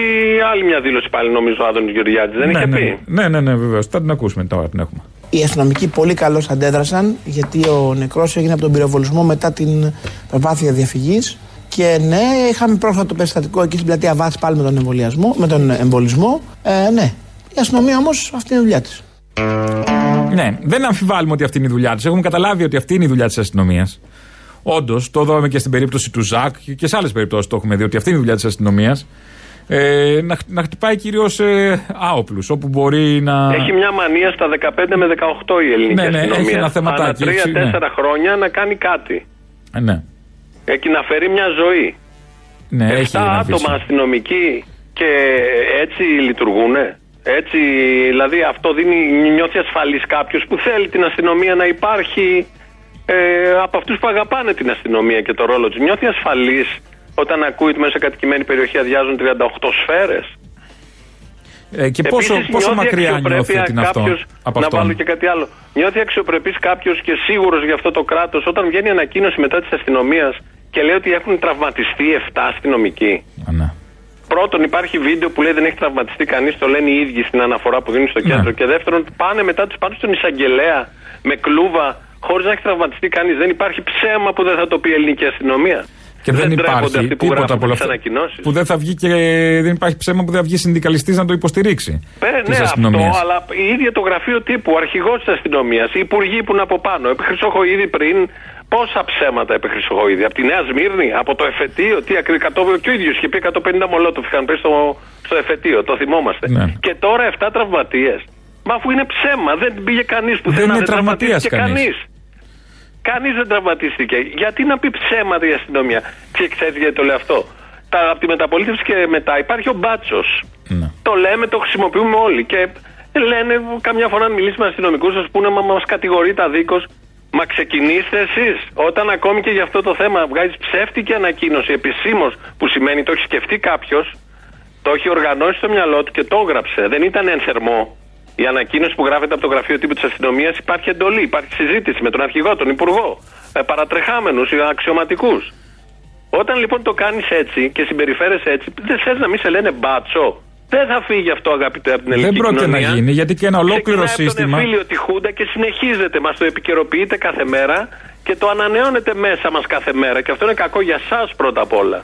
Speaker 2: άλλη μια δήλωση πάλι, νομίζω, ο Άδωνης Γεωργιάδης. Δεν
Speaker 1: ναι,
Speaker 2: είχε
Speaker 1: ναι,
Speaker 2: πει.
Speaker 1: ναι, ναι, ναι, βεβαίως. Θα την ακούσουμε τώρα, την έχουμε.
Speaker 6: Οι αστυνομικοί πολύ καλώς αντέδρασαν γιατί ο νεκρός έγινε από τον πυροβολισμό μετά την προσπάθεια διαφυγής. Και ναι, είχαμε πρόσφατο το περιστατικό εκεί στην πλατεία Βάτση πάλι με τον εμβολιασμό, με τον εμβολισμό. Ε, ναι. Η αστυνομία όμως αυτή είναι η δουλειά της.
Speaker 1: Ναι, δεν αμφιβάλλουμε ότι αυτή είναι η δουλειά της. Έχουμε καταλάβει ότι αυτή είναι η δουλειά της αστυνομίας. Όντως, το είδαμε και στην περίπτωση του Ζακ και σε άλλες περιπτώσεις το έχουμε δει ότι αυτή είναι η δουλειά της αστυνομίας. Ε, να, χ- να χτυπάει κυρίως ε, άοπλους, όπου μπορεί να.
Speaker 2: Έχει μια μανία στα 15 με 18 η ελληνική
Speaker 1: Ναι, ναι,
Speaker 2: αστυνομία.
Speaker 1: έχει ένα θεματάκι,
Speaker 2: Ανά
Speaker 1: έχει,
Speaker 2: 3-4
Speaker 1: ναι.
Speaker 2: χρόνια να κάνει κάτι.
Speaker 1: Ε, ναι,
Speaker 2: Έχει να φέρει μια ζωή.
Speaker 1: ναι, έχει
Speaker 2: 7
Speaker 1: ένα
Speaker 2: άτομα
Speaker 1: βίσμα.
Speaker 2: αστυνομικοί Και έτσι λειτουργούνε. Έτσι, δηλαδή αυτό δίνει, νιώθει ασφαλής κάποιος που θέλει την αστυνομία να υπάρχει ε, από αυτούς που αγαπάνε την αστυνομία και το ρόλο της. Νιώθει ασφαλής όταν ακούει ότι μέσα σε κατοικημένη περιοχή αδειάζουν 38 σφαίρες.
Speaker 1: Ε, και πόσο,
Speaker 2: Επίσης,
Speaker 1: πόσο
Speaker 2: νιώθει
Speaker 1: μακριά
Speaker 2: αξιοπρέπεια
Speaker 1: νιώθει την αυτό,
Speaker 2: κάποιος-
Speaker 1: από
Speaker 2: να
Speaker 1: αυτόν;
Speaker 2: βάλω και κάτι άλλο. Νιώθει αξιοπρεπής κάποιος και σίγουρος για αυτό το κράτος όταν βγαίνει ανακοίνωση μετά της αστυνομίας και λέει ότι έχουν τραυματιστεί 7 αστυνομικοί;
Speaker 1: Α, ναι.
Speaker 2: Πρώτον, υπάρχει βίντεο που λέει δεν έχει τραυματιστεί κανείς, το λένε οι ίδιοι στην αναφορά που δίνουν στο
Speaker 1: Ναι.
Speaker 2: κέντρο. Και δεύτερον, πάνε μετά τους πάνω στον εισαγγελέα με κλούβα χωρίς να έχει τραυματιστεί κανείς. Δεν υπάρχει ψέμα που δεν θα το πει η ελληνική αστυνομία.
Speaker 1: Και δεν,
Speaker 2: τρέπονται
Speaker 1: υπάρχει
Speaker 2: αυτοί που
Speaker 1: τίποτα
Speaker 2: γράφουν
Speaker 1: από όλα
Speaker 2: τις
Speaker 1: αυτά.
Speaker 2: ανακοινώσεις.
Speaker 1: Που δεν θα βγει και δεν υπάρχει ψέμα που δεν θα βγει συνδικαλιστής να το υποστηρίξει.
Speaker 2: Ε,
Speaker 1: της
Speaker 2: ναι, αυτό,
Speaker 1: αστυνομίας.
Speaker 2: αλλά η ίδια το γραφείο τύπου, ο αρχηγός της αστυνομίας, οι υπουργοί που είναι από πάνω. Επί Χρυσοχοίδη πριν, πόσα ψέματα επί Χρυσοχοίδη. Από τη Νέα Σμύρνη, από το εφετείο, τι ακριβώς. Και ο ίδιος είχε πει 150 μολότοφ είχαν πει στο, στο εφετείο, το θυμόμαστε.
Speaker 1: Ναι.
Speaker 2: Και τώρα 7 τραυματίες. Μα αφού είναι ψέμα, δεν πήγε κανείς που
Speaker 1: Δεν είναι τραυματίας
Speaker 2: τραυματίστηκε
Speaker 1: κανείς.
Speaker 2: κανείς. Κανείς δεν τραυματίστηκε. Γιατί να πει ψέματα η αστυνομία. Και ξέρεις γιατί το λέω αυτό. Τα, από τη μεταπολίτευση και μετά υπάρχει ο μπάτσος.
Speaker 1: Ναι.
Speaker 2: Το λέμε, το χρησιμοποιούμε όλοι. Και λένε καμιά φορά αν μιλήσει με αστυνομικούς, σα πούνε μα μας κατηγορείτε αδίκω. Μα ξεκινήστε εσείς. Όταν ακόμη και για αυτό το θέμα βγάζεις ψεύτικη ανακοίνωση επισήμως, που σημαίνει το έχει σκεφτεί κάποιος, το έχει οργανώσει στο μυαλό του και το έγραψε. Δεν ήταν εν θερμό. Η ανακοίνωση που γράφεται από το γραφείο τύπου της αστυνομίας υπάρχει εντολή, υπάρχει συζήτηση με τον αρχηγό, τον υπουργό, ε, παρατρεχάμενους, αξιωματικούς. Όταν λοιπόν το κάνεις έτσι και συμπεριφέρεσαι έτσι, δεν θες να μην σε λένε μπάτσο. Δεν θα φύγει αυτό, αγαπητέ, από την
Speaker 1: Δεν
Speaker 2: ελληνική
Speaker 1: πρόκειται να
Speaker 2: κοινωνία.
Speaker 1: γίνει, γιατί και ένα ολόκληρο
Speaker 2: Ξεκινάει
Speaker 1: σύστημα.
Speaker 2: Από τον εμφύλιο τη Χούντα και συνεχίζεται. Μας το επικαιροποιείτε κάθε μέρα και το ανανεώνετε μέσα μας κάθε μέρα. Και αυτό είναι κακό για εσά πρώτα απ' όλα.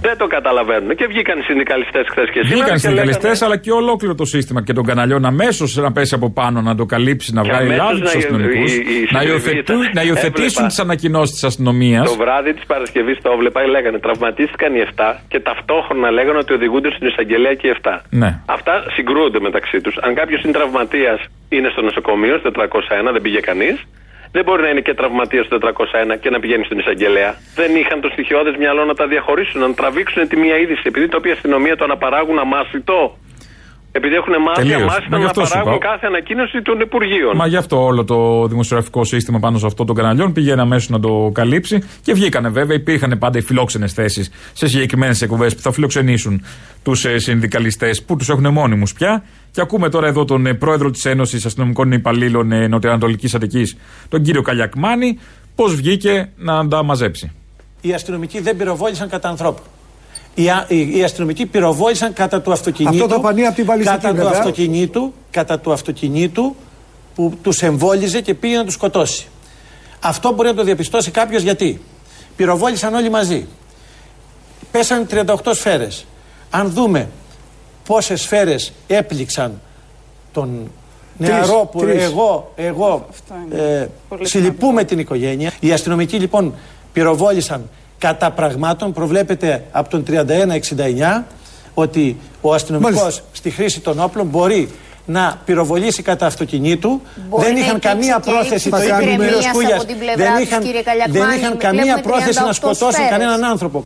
Speaker 2: Δεν το καταλαβαίνουν. Και βγήκαν οι συνδικαλιστές χθες και σήμερα.
Speaker 1: Βγήκαν
Speaker 2: και
Speaker 1: συνδικαλιστέ,
Speaker 2: λέγανε-
Speaker 1: αλλά και ολόκληρο το σύστημα και των καναλιών αμέσως να πέσει από πάνω, να το καλύψει, να
Speaker 2: Και
Speaker 1: βγάλει
Speaker 2: αμέσως
Speaker 1: λάδι
Speaker 2: να-
Speaker 1: στους αστυνομικούς.
Speaker 2: η- η
Speaker 1: Να,
Speaker 2: συντριβή
Speaker 1: υιοθετού-
Speaker 2: ήταν.
Speaker 1: να υιοθετήσουν
Speaker 2: Έβλεπα.
Speaker 1: τις ανακοινώσεις της αστυνομίας.
Speaker 2: Το βράδυ της Παρασκευής το έβλεπα, λέγανε τραυματίστηκαν οι 7 και ταυτόχρονα λέγανε ότι οδηγούνται στην εισαγγελέα και οι 7.
Speaker 1: Ναι.
Speaker 2: Αυτά συγκρούονται μεταξύ τους. Αν κάποιος είναι τραυματίας, είναι στο νοσοκομείο, στο 401, δεν πήγε κανείς. Δεν μπορεί να είναι και τραυματίας στο 401 και να πηγαίνει στην εισαγγελέα. Δεν είχαν το στοιχειώδες μυαλό να τα διαχωρίσουν, να τραβήξουν τη μία είδηση. Επειδή το οποίο η αστυνομία το αναπαράγουν αμάσιτο. Επειδή έχουν μάθει
Speaker 1: Τελείως.
Speaker 2: αμάσιτο
Speaker 1: Μα γι'
Speaker 2: να
Speaker 1: αυτό σου
Speaker 2: παράγουν
Speaker 1: είπα.
Speaker 2: κάθε ανακοίνωση των Υπουργείων.
Speaker 1: Μα γι' αυτό όλο το δημοσιογραφικό σύστημα πάνω σε αυτό των καναλιών πήγαινε αμέσως να το καλύψει και βγήκανε βέβαια. Υπήρχαν πάντα οι φιλόξενες θέσεις σε συγκεκριμένες εκπομπές που θα φιλοξενήσουν τους ε, συνδικαλιστές που τους έχουν μόνιμους πια. Και ακούμε τώρα εδώ τον ε, πρόεδρο της Ένωσης Αστυνομικών Υπαλλήλων ε, Νοτιοανατολικής Αττικής, τον κύριο Καλιακμάνη, πώς βγήκε να τα μαζέψει.
Speaker 8: Οι αστυνομικοί δεν πυροβόλησαν κατά ανθρώπου. Οι, α- οι, οι αστυνομικοί πυροβόλησαν κατά του αυτοκινήτου.
Speaker 9: Αυτό το πανεί απ' την βαλιστική,
Speaker 8: κατά του
Speaker 9: βέβαια.
Speaker 8: αυτοκινήτου, κατά του αυτοκινήτου που τους εμβόλιζε και πήγε να τους σκοτώσει. Αυτό μπορεί να το διαπιστώσει κάποιος γιατί. Πυροβόλησαν όλοι μαζί. Πέσαν 38 σφαίρες. Αν δούμε πόσες σφαίρες έπληξαν τον νεαρό που
Speaker 9: τρεις.
Speaker 8: εγώ, εγώ ε,
Speaker 4: Πολύ
Speaker 8: συλληπούμε την οικογένεια. Οι αστυνομικοί λοιπόν πυροβόλησαν κατά πραγμάτων. Προβλέπεται από τον 31-69 ότι ο αστυνομικός
Speaker 9: Μάλιστα.
Speaker 8: στη χρήση των όπλων μπορεί να πυροβολήσει κατά αυτοκινήτου.
Speaker 10: Μπορεί
Speaker 8: δεν
Speaker 10: να
Speaker 8: είχαν
Speaker 10: υπήρξε
Speaker 8: καμία
Speaker 10: και
Speaker 8: πρόθεση,
Speaker 10: έλλειψη
Speaker 8: το είπε ο
Speaker 9: ηρεμίας
Speaker 8: κύριος
Speaker 10: από
Speaker 8: Κούγιας.
Speaker 10: την πλευρά
Speaker 8: Δεν
Speaker 10: τους,
Speaker 8: είχαν,
Speaker 10: κύριε Καλιακμάνη.
Speaker 8: δεν είχαν καμία
Speaker 10: Βλέπουμε
Speaker 8: πρόθεση να
Speaker 10: 38
Speaker 8: σκοτώσουν
Speaker 10: σφαίρες.
Speaker 8: κανέναν άνθρωπο.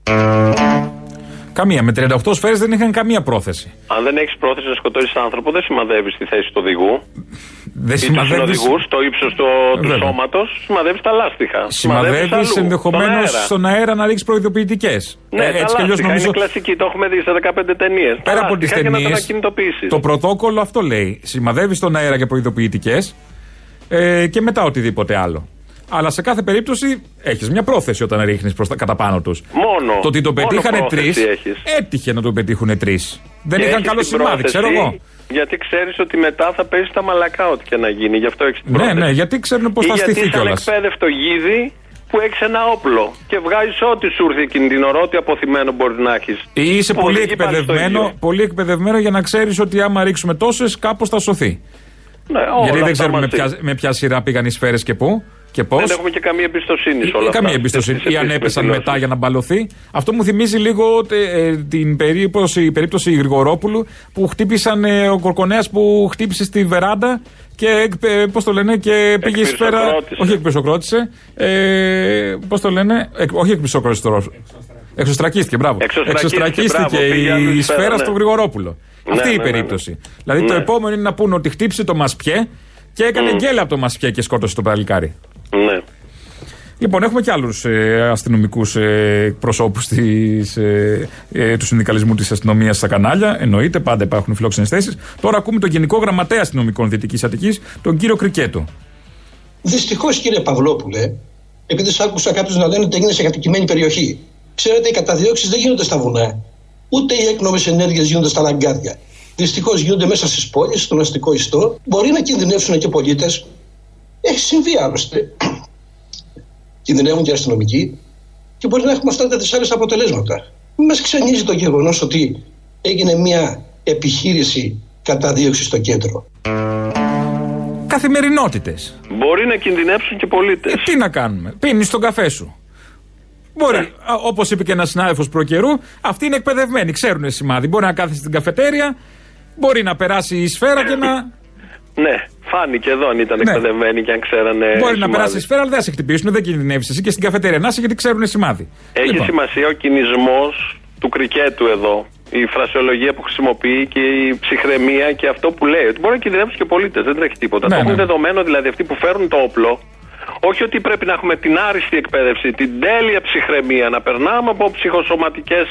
Speaker 1: Καμία. Με 38 σφαίρες δεν είχαν καμία πρόθεση.
Speaker 2: Αν δεν έχεις πρόθεση να σκοτώσεις άνθρωπο, δεν σημαδεύεις τη θέση του οδηγού.
Speaker 1: Δεν
Speaker 2: ή τους
Speaker 1: σημαδεύει.
Speaker 2: συνοδηγού, το ύψος του, του
Speaker 1: Βέβαια.
Speaker 2: σώματος, σημαδεύεις τα λάστιχα.
Speaker 1: Σημαδεύεις
Speaker 2: αλλού,
Speaker 1: ενδεχομένως
Speaker 2: στον αέρα.
Speaker 1: στον αέρα να ρίξεις προειδοποιητικές.
Speaker 2: Ναι, τα
Speaker 1: έτσι κι αλλιώς
Speaker 2: λάστιχα
Speaker 1: νομίζω.
Speaker 2: είναι κλασική, το έχουμε δει σε 15 ταινίες.
Speaker 1: Πέρα από τις
Speaker 2: και να τα
Speaker 1: ταινίες,
Speaker 2: ανακινητοποιήσει.
Speaker 1: το πρωτόκολλο αυτό λέει. Σημαδεύεις στον αέρα για προειδοποιητικές ε, και μετά οτιδήποτε άλλο. Αλλά σε κάθε περίπτωση έχεις μια πρόθεση όταν ρίχνεις κατά πάνω τους.
Speaker 2: Μόνο.
Speaker 1: Το ότι το
Speaker 2: μόνο
Speaker 1: πετύχανε τρεις,
Speaker 2: πρόθεση έχεις.
Speaker 1: έτυχε να το πετύχουν τρεις. Δεν
Speaker 2: Και
Speaker 1: είχαν
Speaker 2: έχεις
Speaker 1: καλό
Speaker 2: την
Speaker 1: σημάδι,
Speaker 2: πρόθεση,
Speaker 1: ξέρω εγώ.
Speaker 2: Γιατί ξέρεις ότι μετά θα παίζει τα μαλακά, ό,τι και να γίνει. Γι' αυτό έχεις την
Speaker 1: Ναι,
Speaker 2: πρόθεση.
Speaker 1: ναι, γιατί ξέρουν πώς
Speaker 2: Ή
Speaker 1: θα
Speaker 2: γιατί
Speaker 1: στηθεί
Speaker 2: είσαι
Speaker 1: κιόλας.
Speaker 2: ανεκπαίδευτο γίδι που έχεις ένα όπλο και βγάζεις ό,τι σου έρθει εκείνη την ώρα, ό,τι αποθυμένο μπορεί να έχεις.
Speaker 1: Ή είσαι πολύ εκπαιδευμένο, πολύ εκπαιδευμένο για να ξέρεις ότι άμα ρίξουμε τόσες, κάπως θα σωθεί.
Speaker 2: Ναι, όλα
Speaker 1: Γιατί δεν
Speaker 2: αυτά
Speaker 1: ξέρουμε με
Speaker 2: μαζί.
Speaker 1: ποια, με ποια σειρά πήγαν οι σφαίρες και πού και πώς;
Speaker 2: Δεν έχουμε και καμία εμπιστοσύνη σε όλα
Speaker 1: Ή
Speaker 2: αυτά.
Speaker 1: καμία εμπιστοσύνη.
Speaker 2: στις
Speaker 1: Ή αν
Speaker 2: επίσημες
Speaker 1: έπεσαν
Speaker 2: δηλώσεις.
Speaker 1: μετά για να μπαλωθεί. Αυτό μου θυμίζει λίγο ε, την περίπτωση, η περίπτωση Γρηγορόπουλου που χτύπησαν ε, ο Κορκονέας που χτύπησε στη βεράντα και ε, πώς το λένε και πήγε η σφαίρα.
Speaker 2: Εκπυρσοκρότησε.
Speaker 1: Όχι εκπυρσοκρότησε. Ε, Πώς το λένε. Εκ, όχι εκπυρσοκρότησε τώρα. Εξωστρακίστηκε, μπράβο.
Speaker 2: Εξωστρακίστηκε, μπράβο, πήγε άλλη
Speaker 1: η
Speaker 2: σφαίρα,
Speaker 1: σφαίρα
Speaker 2: ναι.
Speaker 1: στο Γρηγορόπουλο.
Speaker 2: Ναι,
Speaker 1: Αυτή
Speaker 2: ναι,
Speaker 1: η
Speaker 2: ναι, ναι.
Speaker 1: περίπτωση. Δηλαδή το
Speaker 2: Ναι.
Speaker 1: επόμενο είναι να πούνε ότι χτύπησε το Μασπιέ και έκανε γκέλα από το Μασπιέ και σκότωσε το παλικάρι.
Speaker 2: Ναι.
Speaker 1: Λοιπόν, έχουμε και άλλους ε, αστυνομικούς ε, προσώπου ε, ε, του συνδικαλισμού της αστυνομίας στα κανάλια. Εννοείται, πάντα υπάρχουν φιλόξενες θέσεις. Τώρα ακούμε τον Γενικό Γραμματέα Αστυνομικών Δυτικής Αττικής, τον κύριο Κρικέτο.
Speaker 9: Δυστυχώς, κύριε Παυλόπουλε, επειδή σ' άκουσα κάποιους να λένε ότι έγινε σε κατοικημένη περιοχή. Ξέρετε, οι καταδιώξει δεν γίνονται στα βουνά. Ούτε οι έκνομες ενέργειες γίνονται στα λαγκάδια. Δυστυχώς γίνονται μέσα στις πόλεις, στον αστικό ιστό. Μπορεί να κινδυνεύσουν και πολίτες. Έχει συμβεί άλλωστε. Κινδυνεύουν και αστυνομικοί. Και μπορεί να έχουμε αυτά τα δυσάρεστα αποτελέσματα. Μην μας ξενίζει το γεγονός ότι έγινε μια επιχείρηση καταδίωξης στο κέντρο.
Speaker 1: Καθημερινότητες.
Speaker 2: Μπορεί να κινδυνεύσουν και πολίτες.
Speaker 1: Ε, τι να κάνουμε; Πίνεις τον καφέ σου. Μπορεί, όπως είπε και ένας συνάδελφος προ καιρού, αυτοί είναι εκπαιδευμένοι, ξέρουν σημάδι. Μπορεί να κάθεται στην καφετέρια, μπορεί να περάσει η σφαίρα και να.
Speaker 2: Ναι, φάνηκε εδώ αν ήταν
Speaker 1: Ναι.
Speaker 2: εκπαιδευμένοι και αν ξέρανε.
Speaker 1: μπορεί να
Speaker 2: σημάδι.
Speaker 1: περάσει η σφαίρα, αλλά δεν θα σε χτυπήσουν, δεν κινδυνεύεις εσύ και στην καφετέρια να είσαι γιατί ξέρουν σημάδι.
Speaker 2: Έχει
Speaker 1: Λοιπόν,
Speaker 2: σημασία ο κινησμός του κρικέτου εδώ. Η φρασιολογία που χρησιμοποιεί και η ψυχραιμία και αυτό που λέει. Ότι μπορεί να κινδυνεύσουν και πολίτες. Δεν τρέχει τίποτα.
Speaker 1: Ναι,
Speaker 2: το έχουν
Speaker 1: ναι.
Speaker 2: δεδομένο δηλαδή αυτοί που φέρνουν το όπλο. Όχι ότι πρέπει να έχουμε την άριστη εκπαίδευση, την τέλεια ψυχραιμία, να περνάμε από ψυχοσωματικές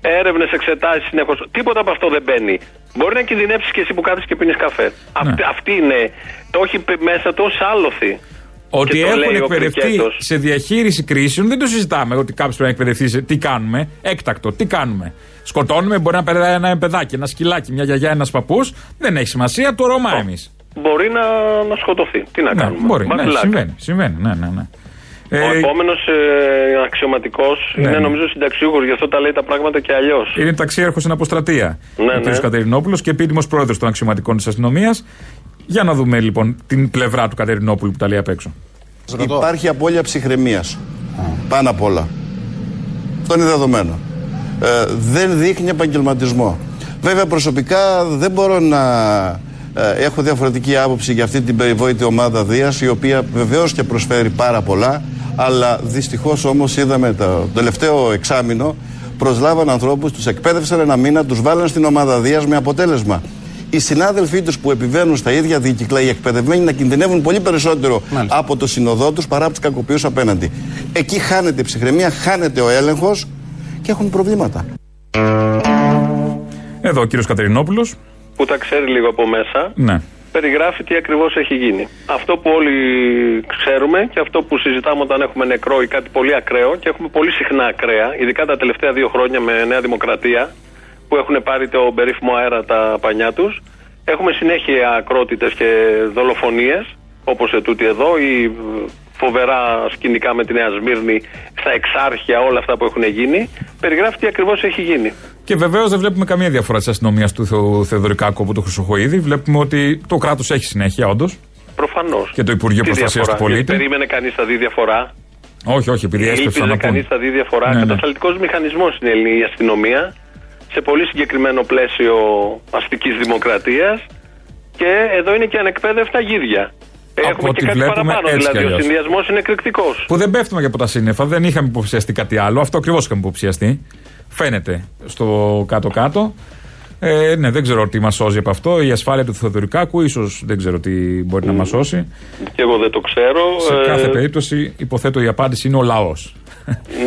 Speaker 2: έρευνες, εξετάσεις συνεχώς. Τίποτα από αυτό δεν μπαίνει. Μπορεί να κινδυνεύσεις και εσύ που κάθεσαι και πίνεις καφέ. Αυτή, αυτή είναι. Το έχει πει μέσα του ω άλοθη.
Speaker 1: Ότι
Speaker 2: Και το
Speaker 1: έχουν
Speaker 2: λέει ο
Speaker 1: εκπαιδευτεί
Speaker 2: Κρικέτος.
Speaker 1: σε διαχείριση κρίσεων δεν το συζητάμε. Ότι κάποιος πρέπει να εκπαιδευτεί. σε- Τι κάνουμε, έκτακτο, τι κάνουμε. Σκοτώνουμε, μπορεί να περνάει ένα παιδάκι, ένα σκυλάκι, μια γιαγιά, ένας παππούς. Δεν έχει σημασία, το Ρωμά εμείς.
Speaker 2: Μπορεί να, να σκοτωθεί. Τι να
Speaker 1: Ναι,
Speaker 2: κάνουμε.
Speaker 1: μπορεί,
Speaker 2: Bad
Speaker 1: ναι,
Speaker 2: luck.
Speaker 1: συμβαίνει, συμβαίνει, ναι, ναι, ναι.
Speaker 2: Ο
Speaker 1: Ε,
Speaker 2: επόμενος ε, αξιωματικός
Speaker 1: Ναι.
Speaker 2: είναι νομίζω συνταξιούχος, γι' αυτό τα λέει τα πράγματα και αλλιώς.
Speaker 1: Είναι ταξίαρχος στην αποστρατεία.
Speaker 2: Ναι,
Speaker 1: ο κ.
Speaker 2: ναι.
Speaker 1: Κατερινόπουλος και επίτιμο πρόεδρος των αξιωματικών της αστυνομίας. Για να δούμε λοιπόν την πλευρά του Κατερινόπουλου που τα λέει απ' έξω.
Speaker 7: Υπάρχει απώλεια ψυχραιμίας. Πάνω απ' όλα. Αυτό είναι δεδομένο. Ε, δεν δείχνει επαγγελματισμό. Βέβαια, προσωπικά δεν μπορώ να ε, έχω διαφορετική άποψη για αυτή την περιβόητη ομάδα Δίας, η οποία βεβαίως και προσφέρει πάρα πολλά, αλλά δυστυχώς όμως είδαμε το τελευταίο εξάμεινο προσλάβαν ανθρώπους, τους εκπαίδευσαν ένα μήνα, τους βάλαν στην ομάδα Δίας με αποτέλεσμα οι συνάδελφοί τους που επιβαίνουν στα ίδια δίκυκλα, οι εκπαιδευμένοι να κινδυνεύουν πολύ περισσότερο από το συνοδό τους παρά από τους κακοποιούς απέναντι. Εκεί χάνεται η ψυχραιμία, χάνεται ο έλεγχος και έχουν προβλήματα.
Speaker 1: Εδώ ο κ. Κατερινόπουλος.
Speaker 2: Που τα ξέρει λίγο από μέσα,
Speaker 1: Ναι.
Speaker 2: περιγράφει τι ακριβώς έχει γίνει. Αυτό που όλοι ξέρουμε και αυτό που συζητάμε όταν έχουμε νεκρό ή κάτι πολύ ακραίο και έχουμε πολύ συχνά ακραία, ειδικά τα τελευταία δύο χρόνια με Νέα Δημοκρατία, που έχουν πάρει το περίφημο αέρα τα πανιά τους. Έχουμε συνέχεια ακρότητες και δολοφονίες, όπως ετούτη εδώ, ή φοβερά σκηνικά με τη Νέα Σμύρνη, στα εξάρχεια, όλα αυτά που έχουν γίνει. Περιγράφει τι ακριβώς έχει γίνει.
Speaker 1: Και βεβαίως δεν βλέπουμε καμία διαφορά της αστυνομίας του Θεο, Θεοδωρικάκου από του Χρυσοχοίδη. Βλέπουμε ότι το κράτος έχει συνέχεια, όντως.
Speaker 2: Προφανώς.
Speaker 1: Και το Υπουργείο Προστασίας του Πολίτη.
Speaker 2: Περίμενε κανείς θα δει διαφορά;
Speaker 1: Όχι, όχι, επειδή έσπευσαν
Speaker 2: Ήλπιζε
Speaker 1: να
Speaker 2: κανείς
Speaker 1: πούνε.
Speaker 2: θα δει διαφορά;
Speaker 1: Ναι, ναι.
Speaker 2: Κατασταλτικός μηχανισμός είναι η ελληνική αστυνομία σε πολύ συγκεκριμένο πλαίσιο αστικής δημοκρατίας. Και εδώ είναι και ανεκπαίδευτα γίδια.
Speaker 1: Από
Speaker 2: Έχουμε
Speaker 1: ό,τι
Speaker 2: και κάτι
Speaker 1: βλέπουμε,
Speaker 2: παραπάνω.
Speaker 1: έτσι κι
Speaker 2: Δηλαδή, ο
Speaker 1: αλλιώς.
Speaker 2: συνδυασμός είναι εκρηκτικός.
Speaker 1: Που δεν πέφτουμε και από τα σύννεφα, δεν είχαμε υποψιαστεί κάτι άλλο. Αυτό ακριβώς είχαμε υποψιαστεί. Φαίνεται στο κάτω-κάτω. Ε, ναι, δεν ξέρω τι μας σώζει από αυτό. Η ασφάλεια του Θεοδωρικάκου, ίσως δεν ξέρω τι μπορεί να μας σώσει.
Speaker 2: Και εγώ δεν το ξέρω.
Speaker 1: Σε
Speaker 2: Ε,
Speaker 1: κάθε περίπτωση, υποθέτω η απάντηση είναι ο λαός.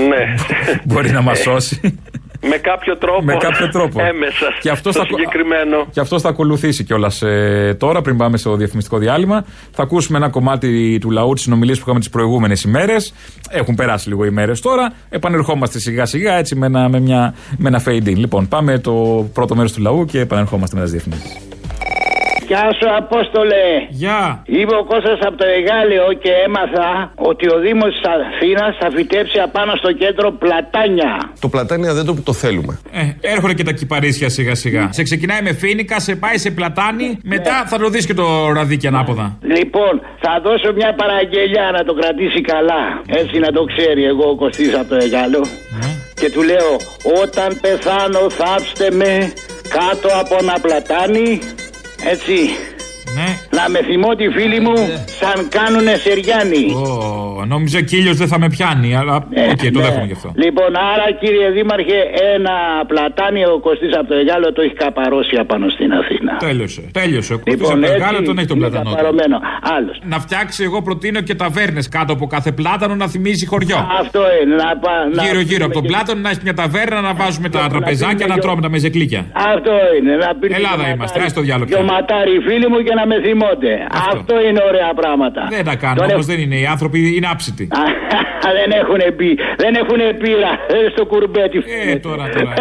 Speaker 2: Ναι.
Speaker 1: μπορεί να μας σώσει.
Speaker 2: Με κάποιο τρόπο.
Speaker 1: Με κάποιο τρόπο.
Speaker 2: Έμεσα.
Speaker 1: Και αυτό
Speaker 2: στο
Speaker 1: θα,
Speaker 2: συγκεκριμένο.
Speaker 1: και αυτός θα ακολουθήσει κιόλας ε, τώρα, πριν πάμε στο διαφημιστικό διάλειμμα. Θα ακούσουμε ένα κομμάτι του λαού, τι συνομιλίε που είχαμε τις προηγούμενες ημέρες. Έχουν περάσει λίγο ημέρε τώρα. Επανερχόμαστε σιγά σιγά έτσι με ένα, με μια, με ένα fade in. Λοιπόν, πάμε το πρώτο μέρος του λαού και επανερχόμαστε με τις διαφημίσεις.
Speaker 10: Γεια σου Απόστολε.
Speaker 1: Γεια.
Speaker 10: Είμαι ο Κώστας από το Εγάλεο και έμαθα ότι ο Δήμος της Αθήνας θα φυτέψει απάνω στο κέντρο πλατάνια.
Speaker 11: Το πλατάνια δεν το, το θέλουμε.
Speaker 1: Ε, έρχονται και τα κυπαρίσια σιγά σιγά. Σε ξεκινάει με φίνικα, σε πάει σε πλατάνι, μετά θα το δεις και το ραδίκι ανάποδα.
Speaker 10: Λοιπόν, θα δώσω μια παραγγελιά να το κρατήσει καλά. Έτσι να το ξέρει εγώ ο Κωστής από το Εγάλεο. Και του λέω, όταν πεθάνω θάψτε με κάτω από ένα πλατάνι. Έτσι.
Speaker 1: Ναι.
Speaker 10: Να να με θυμώ τη φίλη μου σαν κάνουνε Σεριάννη.
Speaker 1: Ω, νόμιζα κύλιο δεν θα με πιάνει, αλλά οκ, το
Speaker 10: ναι.
Speaker 1: δέχομαι γι' αυτό.
Speaker 10: Λοιπόν, άρα κύριε Δήμαρχε, ένα πλατάνιο ο Κωστής από το Εγάλο το έχει καπαρώσει απάνω στην Αθήνα.
Speaker 1: Τέλειωσε. Τέλειωσε. Ο Κωστής
Speaker 10: Λοιπόν,
Speaker 1: από το
Speaker 10: έτσι,
Speaker 1: Γάλα τον έχει τον
Speaker 10: είναι
Speaker 1: πλατανό. του.
Speaker 10: καπαρωμένο. Άλλος.
Speaker 1: Να φτιάξει, εγώ προτείνω και ταβέρνες κάτω από κάθε πλάτανο να θυμίζει χωριό.
Speaker 10: Αυτό είναι. Να, πα- να-
Speaker 1: Γύρω-γύρω από τον πλάτανο να έχει μια ταβέρνα να βάζουμε τα τραπεζάκια
Speaker 10: πίνουμε
Speaker 1: να
Speaker 10: και-
Speaker 1: τρώμε τα μεζεκλίκια.
Speaker 10: Αυτό είναι. Να πίνει
Speaker 1: Ελλάδα
Speaker 10: και
Speaker 1: είμαστε,
Speaker 10: ματάρι-
Speaker 1: άσε το διάλογο
Speaker 10: Και ο
Speaker 1: πια.
Speaker 10: ματάρι φίλοι μου και να με θυμώνται. Αυτό, είναι ωραία πράγματα.
Speaker 1: Δεν τα κάνω
Speaker 10: Τον
Speaker 1: όμω,
Speaker 10: έχω-
Speaker 1: δεν είναι. Οι άνθρωποι είναι άψητοι.
Speaker 10: δεν έχουν πει. Δεν έχουν πείρα. Δεν στο κουρμπέτι.
Speaker 1: Ε, τώρα, τώρα.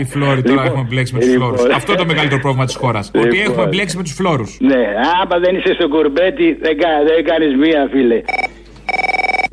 Speaker 1: Οι φλόροι, τώρα
Speaker 10: Λοιπόν,
Speaker 1: έχουμε μπλέξει με τους
Speaker 10: λοιπόν.
Speaker 1: φλόρους. Αυτό είναι το μεγαλύτερο πρόβλημα της χώρας. Ότι
Speaker 10: Λοιπόν.
Speaker 1: έχουμε μπλέξει με τους φλόρους.
Speaker 10: Ναι, άμα δεν είσαι στο κουρμπέτι, δεν, κα, δεν κάνεις μία, φίλε.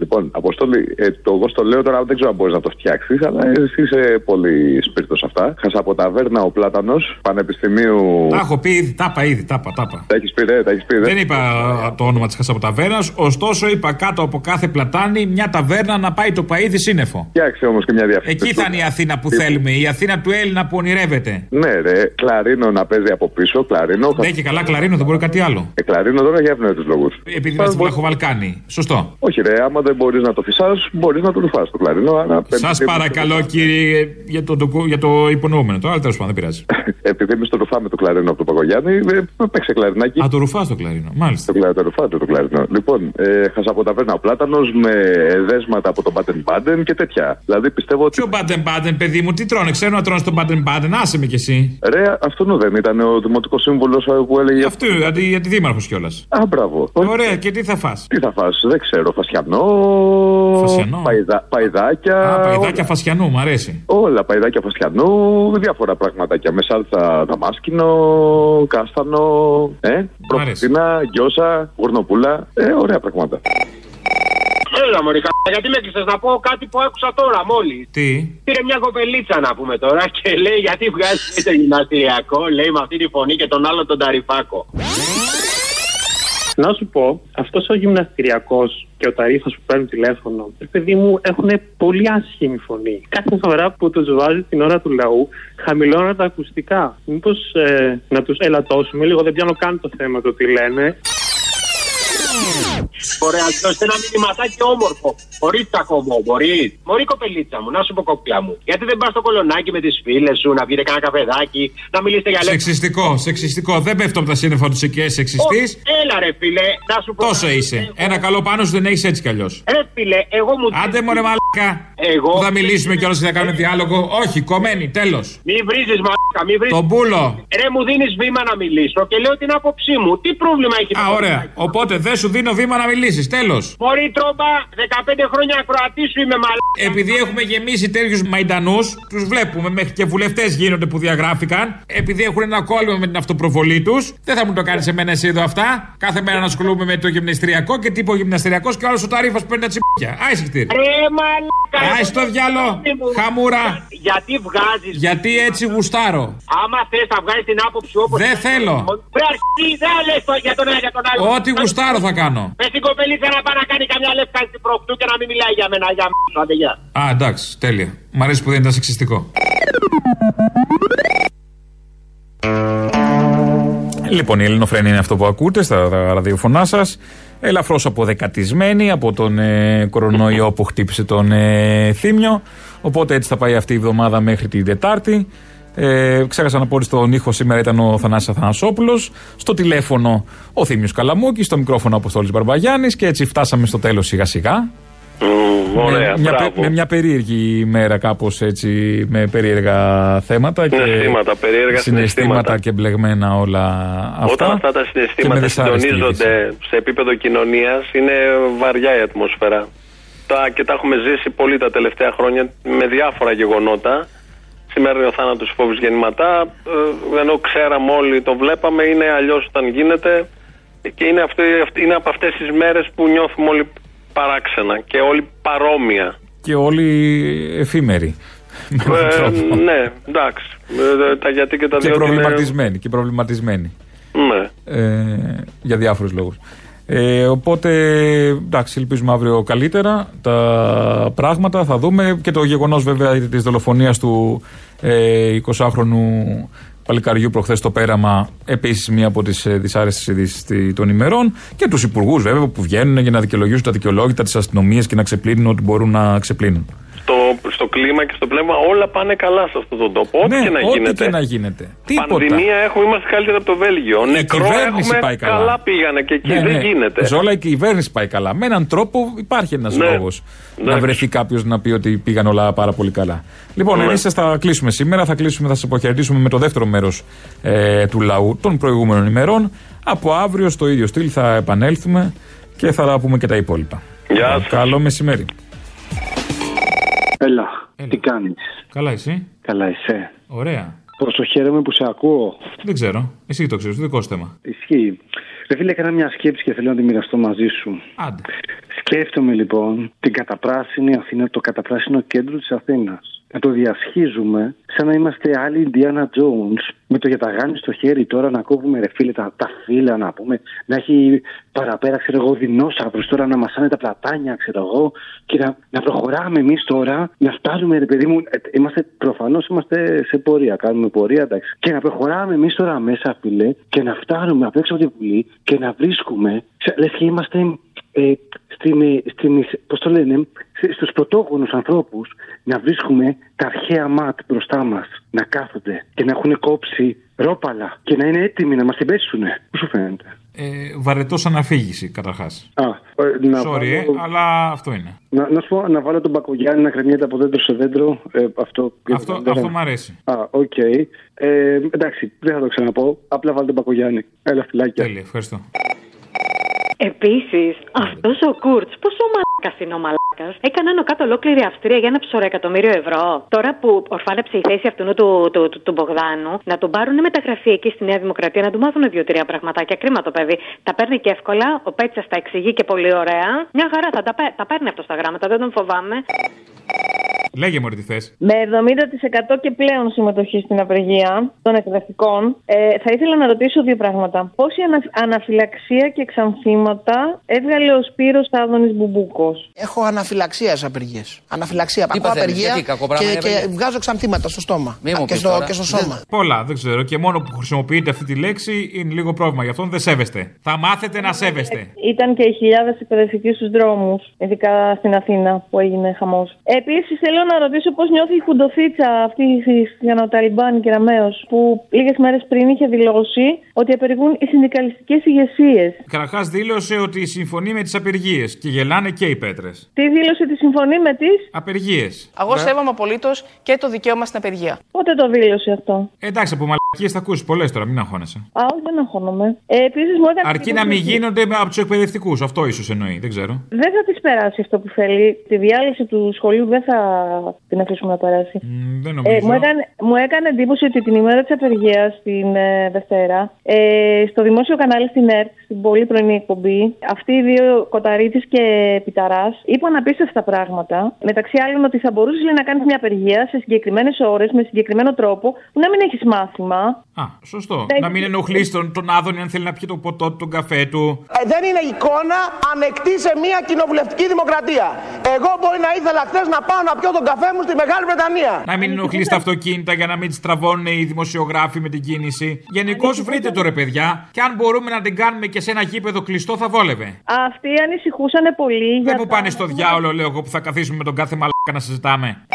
Speaker 12: Λοιπόν, Αποστόλη, ε, το εγώ στο λέω τώρα δεν ξέρω αν μπορείς να το φτιάξεις, αλλά εσύ είσαι πολύ σπίρτος σε αυτά. Χασαποταβέρνα ο Πλάτανος, Πανεπιστημίου.
Speaker 1: Τα έχω πει ήδη, τα είπα ήδη, τα είπα, τα είπα.
Speaker 12: Τα έχεις πει, ρε, τα έχεις πει.
Speaker 1: Δεν είπα α, το όνομα της Χασαποταβέρνα, ωστόσο είπα κάτω από κάθε πλατάνη μια ταβέρνα να πάει το παίδι σύννεφο.
Speaker 12: Φτιάξε όμως και μια διαφήμιση.
Speaker 1: Εκεί θα είναι η Αθήνα που θέλουμε, η Αθήνα του Έλληνα που ονειρεύεται.
Speaker 12: Ναι, ρε, κλαρίνο να παίζει από πίσω, κλαρίνο.
Speaker 1: Ναι, και καλά, κλαρίνο, δεν μπορεί κάτι άλλο.
Speaker 12: Ε, κλαρίνο τώρα για ευνόητους λόγους.
Speaker 1: Επειδή είμαστε στην Βλαχοβαλκάνη. Σωστό.
Speaker 12: Όχι, ρε, άμα δεν μπορείς να το φυσάς, μπορείς να το ρουφά το κλαρίνο. άρα πέντε-
Speaker 1: Σα παρακαλώ, κύριε, για το, το, για το υπονοούμενο. Τώρα, τέλος πάντων, δεν πειράζει.
Speaker 12: Επειδή εμείς το ρουφάμε το κλαρίνο από τον Παγκογιάννη, ε, παίξε κλαρινάκι.
Speaker 1: Α, το ρουφάς το κλαρίνο, μάλιστα.
Speaker 12: Το κλαρίνο, το ρουφάτε το κλαρίνο. Λοιπόν, ε, χασαποταβέρνα ο Πλάτανος με δέσματα από τον Μπάντεν Μπάντεν και τέτοια. Δηλαδή πιστεύω ότι.
Speaker 1: Ποιο μπάντεν μπάντεν, παιδί μου, τι τρώνε, ξέρω να τρώνε τον μπάντεν μπάντεν, άσε με κι εσύ.
Speaker 12: Ρε, αυτό δεν ήταν ο δημοτικός σύμβουλος που έλεγε.
Speaker 1: Αυτό, αντι, αντιδήμαρχο κιόλας.
Speaker 12: Α, μπράβο.
Speaker 1: Ωραία, και τι θα φας;
Speaker 12: Τι θα φας, δεν ξέρω. Φασιανό.
Speaker 1: Φασιανό.
Speaker 12: Παϊδα, παϊδάκια.
Speaker 1: Α, παϊδάκια
Speaker 12: όλα.
Speaker 1: φασιανού, μου αρέσει.
Speaker 12: Όλα, παϊδάκια φασιανού, διάφορα πραγματάκια. Με σάλτσα δαμάσκινο, κάστανο, ε, προφητίνα, γκιόσα, γουρνοπούλα. Ε, ωραία πράγματα.
Speaker 13: Έλα μωρή κα- γιατί με έκλεισες να πω κάτι που άκουσα τώρα μόλις.
Speaker 1: Τι;
Speaker 13: Πήρε μια κοπελίτσα να πούμε τώρα και λέει γιατί βγάζει το γυμναστηριακό, λέει με αυτή τη φωνή και τον άλλο τον ταρυφάκο.
Speaker 14: Να σου πω, αυτός ο γυμναστηριακός και ο ταρήφα που παίρνουν τηλέφωνο, ρε παιδί μου, έχουν πολύ άσχημη φωνή. Κάθε φορά που τους βάζει την ώρα του λαού, χαμηλώνουν τα ακουστικά. Μήπως να τους ελαττώσουμε λίγο, δεν πιάνω καν το θέμα το τι λένε.
Speaker 13: Ωραία, δώστε ένα μηνυματάκι όμορφο. Χωρίς τσακωμό, μπορείς. Μωρή κοπελίτσα μου, να σου πω κοπιά μου. Γιατί δεν πας στο κολονάκι με τις φίλες σου, να πείτε κανένα καφεδάκι, να μιλήσετε για λέξεις.
Speaker 1: Σεξιστικό, σεξιστικό. Δεν πέφτω από τα σύννεφα του εκεί, σεξιστής.
Speaker 13: Έλα ρε φίλε, να σου πω.
Speaker 1: Τόσο είσαι. Ένα καλό πάνω σου δεν έχεις έτσι κι αλλιώς.
Speaker 13: Ρε φίλε, εγώ μου.
Speaker 1: Άντε μωρέ μαλάκα.
Speaker 13: Εγώ.
Speaker 1: Που θα μιλήσουμε κιόλας και θα κάνουμε διάλογο. Όχι, κομμένη, τέλος.
Speaker 13: Μη βρίζεις μαλάκα, μη βρίζεις.
Speaker 1: Τον πούλο.
Speaker 13: Ρε μου δίνεις βήμα να μιλήσω και λέω την άποψή μου. Τι πρόβλημα έχει
Speaker 1: Α, ωραία. Οπότε δεν σου δίνω βήμα να μιλήσεις. Τέλος.
Speaker 13: Μωρή τρόμπα, 15 χρόνια ακροατή σου είμαι μαλάκα.
Speaker 1: Επειδή έχουμε γεμίσει τέτοιους μαϊντανούς, τους βλέπουμε μέχρι και βουλευτές γίνονται που διαγράφηκαν. Επειδή έχουν ένα κόλλημα με την αυτοπροβολή τους, δεν θα μου το κάνεις εμένα εσύ εδώ αυτά. Κάθε μέρα να ασχολούμαι με το γυμναστηριακό και τύπο γυμναστηριακό και άλλος ο ταρήφα που παίρνει τα τσιμπούκια. Άισε χτύρι.
Speaker 13: Ρε μαλάκα.
Speaker 1: Άισε το διάλο. Χαμούρα.
Speaker 13: Γιατί βγάζεις.
Speaker 1: Γιατί έτσι γουστάρω.
Speaker 13: Άμα θες να βγάλεις την άποψη όπως.
Speaker 1: Δεν θέλω.
Speaker 13: Βρε αρχή, δεν λες το για τον ένα για τον άλλο.
Speaker 1: Ό,τι γουστάρω θα κάνω.
Speaker 13: Μες την κοπελίτσα να πάει να κάνει καμιά λευκάνηση προχτού και να μην μιλάει για μένα, για μένα. Άντε, γεια.
Speaker 1: Α, εντάξει, τέλεια. Μ' αρέσει που δεν ήταν σεξιστικό. Λοιπόν, η Ελληνοφρένη είναι αυτό που ακούτε στα ραδιοφωνά σας. Ελαφρώς αποδεκατισμένη από τον ε, κορονοϊό που χτύπησε τον ε, Θήμιο. Οπότε έτσι θα πάει αυτή η εβδομάδα μέχρι την Τετάρτη. Ε, ξέχασα να πω ότι στον ήχο σήμερα ήταν ο Θανάσης Αθανασόπουλος Στο τηλέφωνο ο Θήμιος Καλαμούκης Στο μικρόφωνο ο Αποστόλης Μπαρμπαγιάννης Και έτσι φτάσαμε στο τέλος σιγά σιγά
Speaker 2: ωραία,
Speaker 1: με, μια,
Speaker 2: μπράβο.
Speaker 1: πε- με μια περίεργη ημέρα κάπως έτσι με περίεργα θέματα και
Speaker 2: Συναισθήματα, περίεργα συναισθήματα.
Speaker 1: και μπλεγμένα όλα αυτά.
Speaker 2: Όταν αυτά τα
Speaker 1: Και με
Speaker 2: συναισθήματα
Speaker 1: δυσάρεστη
Speaker 2: συντονίζονται σε επίπεδο κοινωνίας, είναι βαριά η ατμόσφαιρα. Τα, και τα έχουμε ζήσει πολύ τα τελευταία χρόνια με διάφορα γεγονότα. Σήμερα είναι ο θάνατος φόβου γεννηματά. Ε, ενώ ξέραμε όλοι, το βλέπαμε, είναι αλλιώς όταν γίνεται. Και είναι, αυτή, αυτή- είναι από αυτές τις μέρες που νιώθουμε όλοι παράξενα και όλοι παρόμοια.
Speaker 1: Και όλοι εφήμεροι. Με έναν
Speaker 2: Ε,
Speaker 1: τρόπο.
Speaker 2: ναι, εντάξει. Ε, τα γιατί και τα
Speaker 1: και
Speaker 2: δύο. ότι είναι-
Speaker 1: προβληματισμένοι. Και προβληματισμένοι.
Speaker 2: Ναι.
Speaker 1: ε, για διάφορους λόγους. Ε, οπότε, εντάξει, ελπίζουμε αύριο καλύτερα τα πράγματα. Θα δούμε και το γεγονός βέβαια της δολοφονίας του ε, 20χρονου παλικαριού προχθές στο πέραμα, επίσης μία από τις δυσάρεστες ειδήσεις των ημερών. Και τους υπουργούς βέβαια που βγαίνουν για να δικαιολογήσουν τα δικαιολόγητα τη αστυνομία και να ξεπλύνουν ό,τι μπορούν να ξεπλύνουν.
Speaker 2: Στο, στο κλίμα και στο πνεύμα όλα πάνε καλά σε αυτόν τον τόπο. Ό,τι
Speaker 1: Ναι,
Speaker 2: και να
Speaker 1: ό,τι
Speaker 2: γίνεται.
Speaker 1: και να γίνεται. Τίποτα.
Speaker 2: Πανδημία έχουμε, είμαστε καλύτερα από το Βέλγιο.
Speaker 1: Η
Speaker 2: Νεκρό
Speaker 1: κυβέρνηση
Speaker 2: έχουμε,
Speaker 1: πάει καλά.
Speaker 2: πήγανε και εκεί.
Speaker 1: Ναι,
Speaker 2: δεν
Speaker 1: ναι.
Speaker 2: γίνεται.
Speaker 1: Σε όλα η κυβέρνηση πάει καλά. Με έναν τρόπο υπάρχει ένας
Speaker 2: Ναι.
Speaker 1: λόγος να βρεθεί κάποιος να πει ότι πήγαν όλα πάρα πολύ καλά. Λοιπόν,
Speaker 2: Ναι.
Speaker 1: εμείς θα κλείσουμε σήμερα. Θα κλείσουμε, θα σας αποχαιρετήσουμε με το δεύτερο μέρος ε, του λαού των προηγούμενων ημερών. Από αύριο στο ίδιο στυλ θα επανέλθουμε και θα πούμε και τα υπόλοιπα.
Speaker 2: Γεια σας.
Speaker 1: Καλό μεσημέρι.
Speaker 15: Έλα, τι κάνεις;
Speaker 1: Καλά, εσύ.
Speaker 15: Καλά είσαι.
Speaker 1: Ωραία.
Speaker 15: Πόσο χαίρομαι που σε ακούω;
Speaker 1: Δεν ξέρω. Εσύ το ξέρεις, το δικό σου θέμα.
Speaker 15: Ισχύει. Ρε φίλε, έκανα μια σκέψη και θέλω να τη μοιραστώ μαζί σου.
Speaker 1: Άντε.
Speaker 15: Σκέφτομαι λοιπόν την καταπράσινη Αθήνα, το καταπράσινο κέντρο της Αθήνας. Να το διασχίζουμε σαν να είμαστε άλλοι Indiana Jones. Με το γιαταγάνι στο χέρι τώρα να κόβουμε ρε φίλε τα, τα φύλλα να πούμε να έχει παραπέρα ξέρω εγώ δεινόσαυρους τώρα να μασάνε τα πλατάνια ξέρω εγώ και να, να προχωράμε εμείς τώρα να φτάνουμε ρε παιδί μου ε, είμαστε προφανώς είμαστε σε πορεία κάνουμε πορεία εντάξει. Και να προχωράμε εμείς τώρα μέσα φίλε και να φτάνουμε απ' έξω από τη Βουλή και να βρίσκουμε σε- λες και είμαστε ε, στην, ε, στην, πώς το λένε, σε- στους πρωτόγονους ανθρώπους να βρίσκουμε τα αρχαία ματ μπροστά μας να κάθονται και να έχουν κόψει ρόπαλα και να είναι έτοιμοι να μας την πέσουνε. Πώς σου φαίνεται;
Speaker 1: Ε, Βαρετή αναφήγηση, καταρχάς.
Speaker 15: Α, ε, να,
Speaker 1: Sorry, ε,
Speaker 15: βάλω,
Speaker 1: αλλά αυτό είναι.
Speaker 15: να, να σου πω να βάλω τον Μπακογιάννη να κρεμιέται από δέντρο σε δέντρο. Ε, αυτό
Speaker 1: Αυτό, αυτό μ' αρέσει.
Speaker 15: Α, οκέι. Ε, εντάξει, δεν θα το ξαναπώ. Απλά βάλω τον Μπακογιάννη. Έλα, φυλάκια.
Speaker 1: Τέλεια, ευχαριστώ.
Speaker 16: Επίσης, αυτός ο Κούρτς, πόσο μαλάκας είναι ο μαλάκας, έκανε άνω κάτω ολόκληρη Αυστρία για ένα ψωρό εκατομμύριο ευρώ. Τώρα που ορφάνεψε η θέση αυτού του, του, του, του Μπογδάνου, να τον πάρουν μεταγραφή εκεί στη Νέα Δημοκρατία, να του μάθουν δύο-τρία πραγματάκια. Κρίμα το παιδί. Τα παίρνει και εύκολα, ο Πέτσας τα εξηγεί και πολύ ωραία. Μια χαρά θα τα, πέ- τα παίρνει αυτό στα γράμματα, δεν τον φοβάμαι.
Speaker 1: Λέγε μου τι θες.
Speaker 17: Με 70% και πλέον συμμετοχή στην απεργία των εκπαιδευτικών, ε, θα ήθελα να ρωτήσω δύο πράγματα. Πόση ανα, αναφυλαξία και ξανθήματα έβγαλε ο Σπύρος Άδωνης Μπουμπούκος;
Speaker 6: Έχω αναφυλαξία σε απεργίες. Αναφυλαξία.
Speaker 18: Τι
Speaker 6: Ακούω
Speaker 18: παθαίνεις,
Speaker 6: απεργία
Speaker 18: γιατί, κακό πράγμα
Speaker 6: και,
Speaker 18: είναι
Speaker 6: και
Speaker 18: απεργία;
Speaker 6: βγάζω ξανθήματα στο στόμα.
Speaker 18: Μη μου
Speaker 6: και,
Speaker 18: πεις
Speaker 6: στο,
Speaker 18: τώρα.
Speaker 6: και στο σώμα.
Speaker 1: Πολλά, δεν ξέρω. Και μόνο που χρησιμοποιείτε αυτή τη λέξη είναι λίγο πρόβλημα. Γι' αυτό δεν σέβεστε. Θα μάθετε να σέβεστε.
Speaker 17: Ήταν και οι χιλιάδες εκπαιδευτικοί στους δρόμους, ειδικά στην Αθήνα που έγινε χαμός. Επίσης, θέλω να ρωτήσω πώς νιώθει η Χουντοφίτσα αυτή για να Ταλιμπάν και Ραμαίο, που λίγες μέρες πριν είχε δηλώσει ότι απεργούν οι συνδικαλιστικές ηγεσίες.
Speaker 1: Καταρχάς δήλωσε ότι συμφωνεί με τις απεργίες και γελάνε και οι πέτρες.
Speaker 17: Τι δήλωσε ότι συμφωνεί με τις;
Speaker 1: Απεργίες.
Speaker 19: Εγώ σέβομαι απολύτως και το δικαίωμα στην απεργία.
Speaker 17: Πότε το δήλωσε αυτό;
Speaker 1: Εντάξει, από μαλακίε θα ακούσεις πολλές τώρα, μην αγχώνεσαι.
Speaker 17: Α, όχι, δεν αγχώνομαι. Ε, Επίσης, μου έκανε.
Speaker 1: Αρκεί να μην γίνονται με- από τους εκπαιδευτικούς. Αυτό ίσως εννοεί, δεν ξέρω.
Speaker 17: Δεν θα τη περάσει αυτό που θέλει. Τη διάλυση του σχολείου δεν θα την αφήσουμε να περάσει.
Speaker 1: Δεν νομίζω.
Speaker 17: Ε, μου, έκανε, μου έκανε εντύπωση ότι την ημέρα της απεργίας, την ε, Δευτέρα, ε, στο δημόσιο κανάλι στην ΕΡΤ, στην πολύ πρωινή εκπομπή, αυτοί οι δύο, Κοταρίτης και Πιταράς, είπαν απίστευτα πράγματα. Μεταξύ άλλων ότι θα μπορούσες λέει, να κάνεις μια απεργία σε συγκεκριμένες ώρες, με συγκεκριμένο τρόπο, που να μην έχεις μάθημα.
Speaker 1: Α, σωστό.
Speaker 17: Δεν-
Speaker 1: Να μην ενοχλείς τον, τον Άδωνη αν θέλει να πιει το ποτό του, τον καφέ του.
Speaker 20: Ε, δεν είναι εικόνα ανεκτή σε μια κοινοβουλευτική δημοκρατία. Εγώ μπορεί να ήθελα χθες να πάω να πιω τον καφέ μου στη Μεγάλη Βρετανία.
Speaker 1: Να μην ενοχλείς τα αυτοκίνητα για να μην τι τραβώνουν οι δημοσιογράφοι με την κίνηση. Γενικώ βρείτε το ρε παιδιά. Και αν μπορούμε να την κάνουμε και σε ένα γήπεδο κλειστό θα βόλευε.
Speaker 17: Αυτοί ανησυχούσαν πολύ.
Speaker 1: Δεν
Speaker 17: για
Speaker 1: μου
Speaker 17: τα-
Speaker 1: πάνε στο διάολο, λέω εγώ, που θα καθίσουμε με τον κάθε μαλάκα να συζητάμε.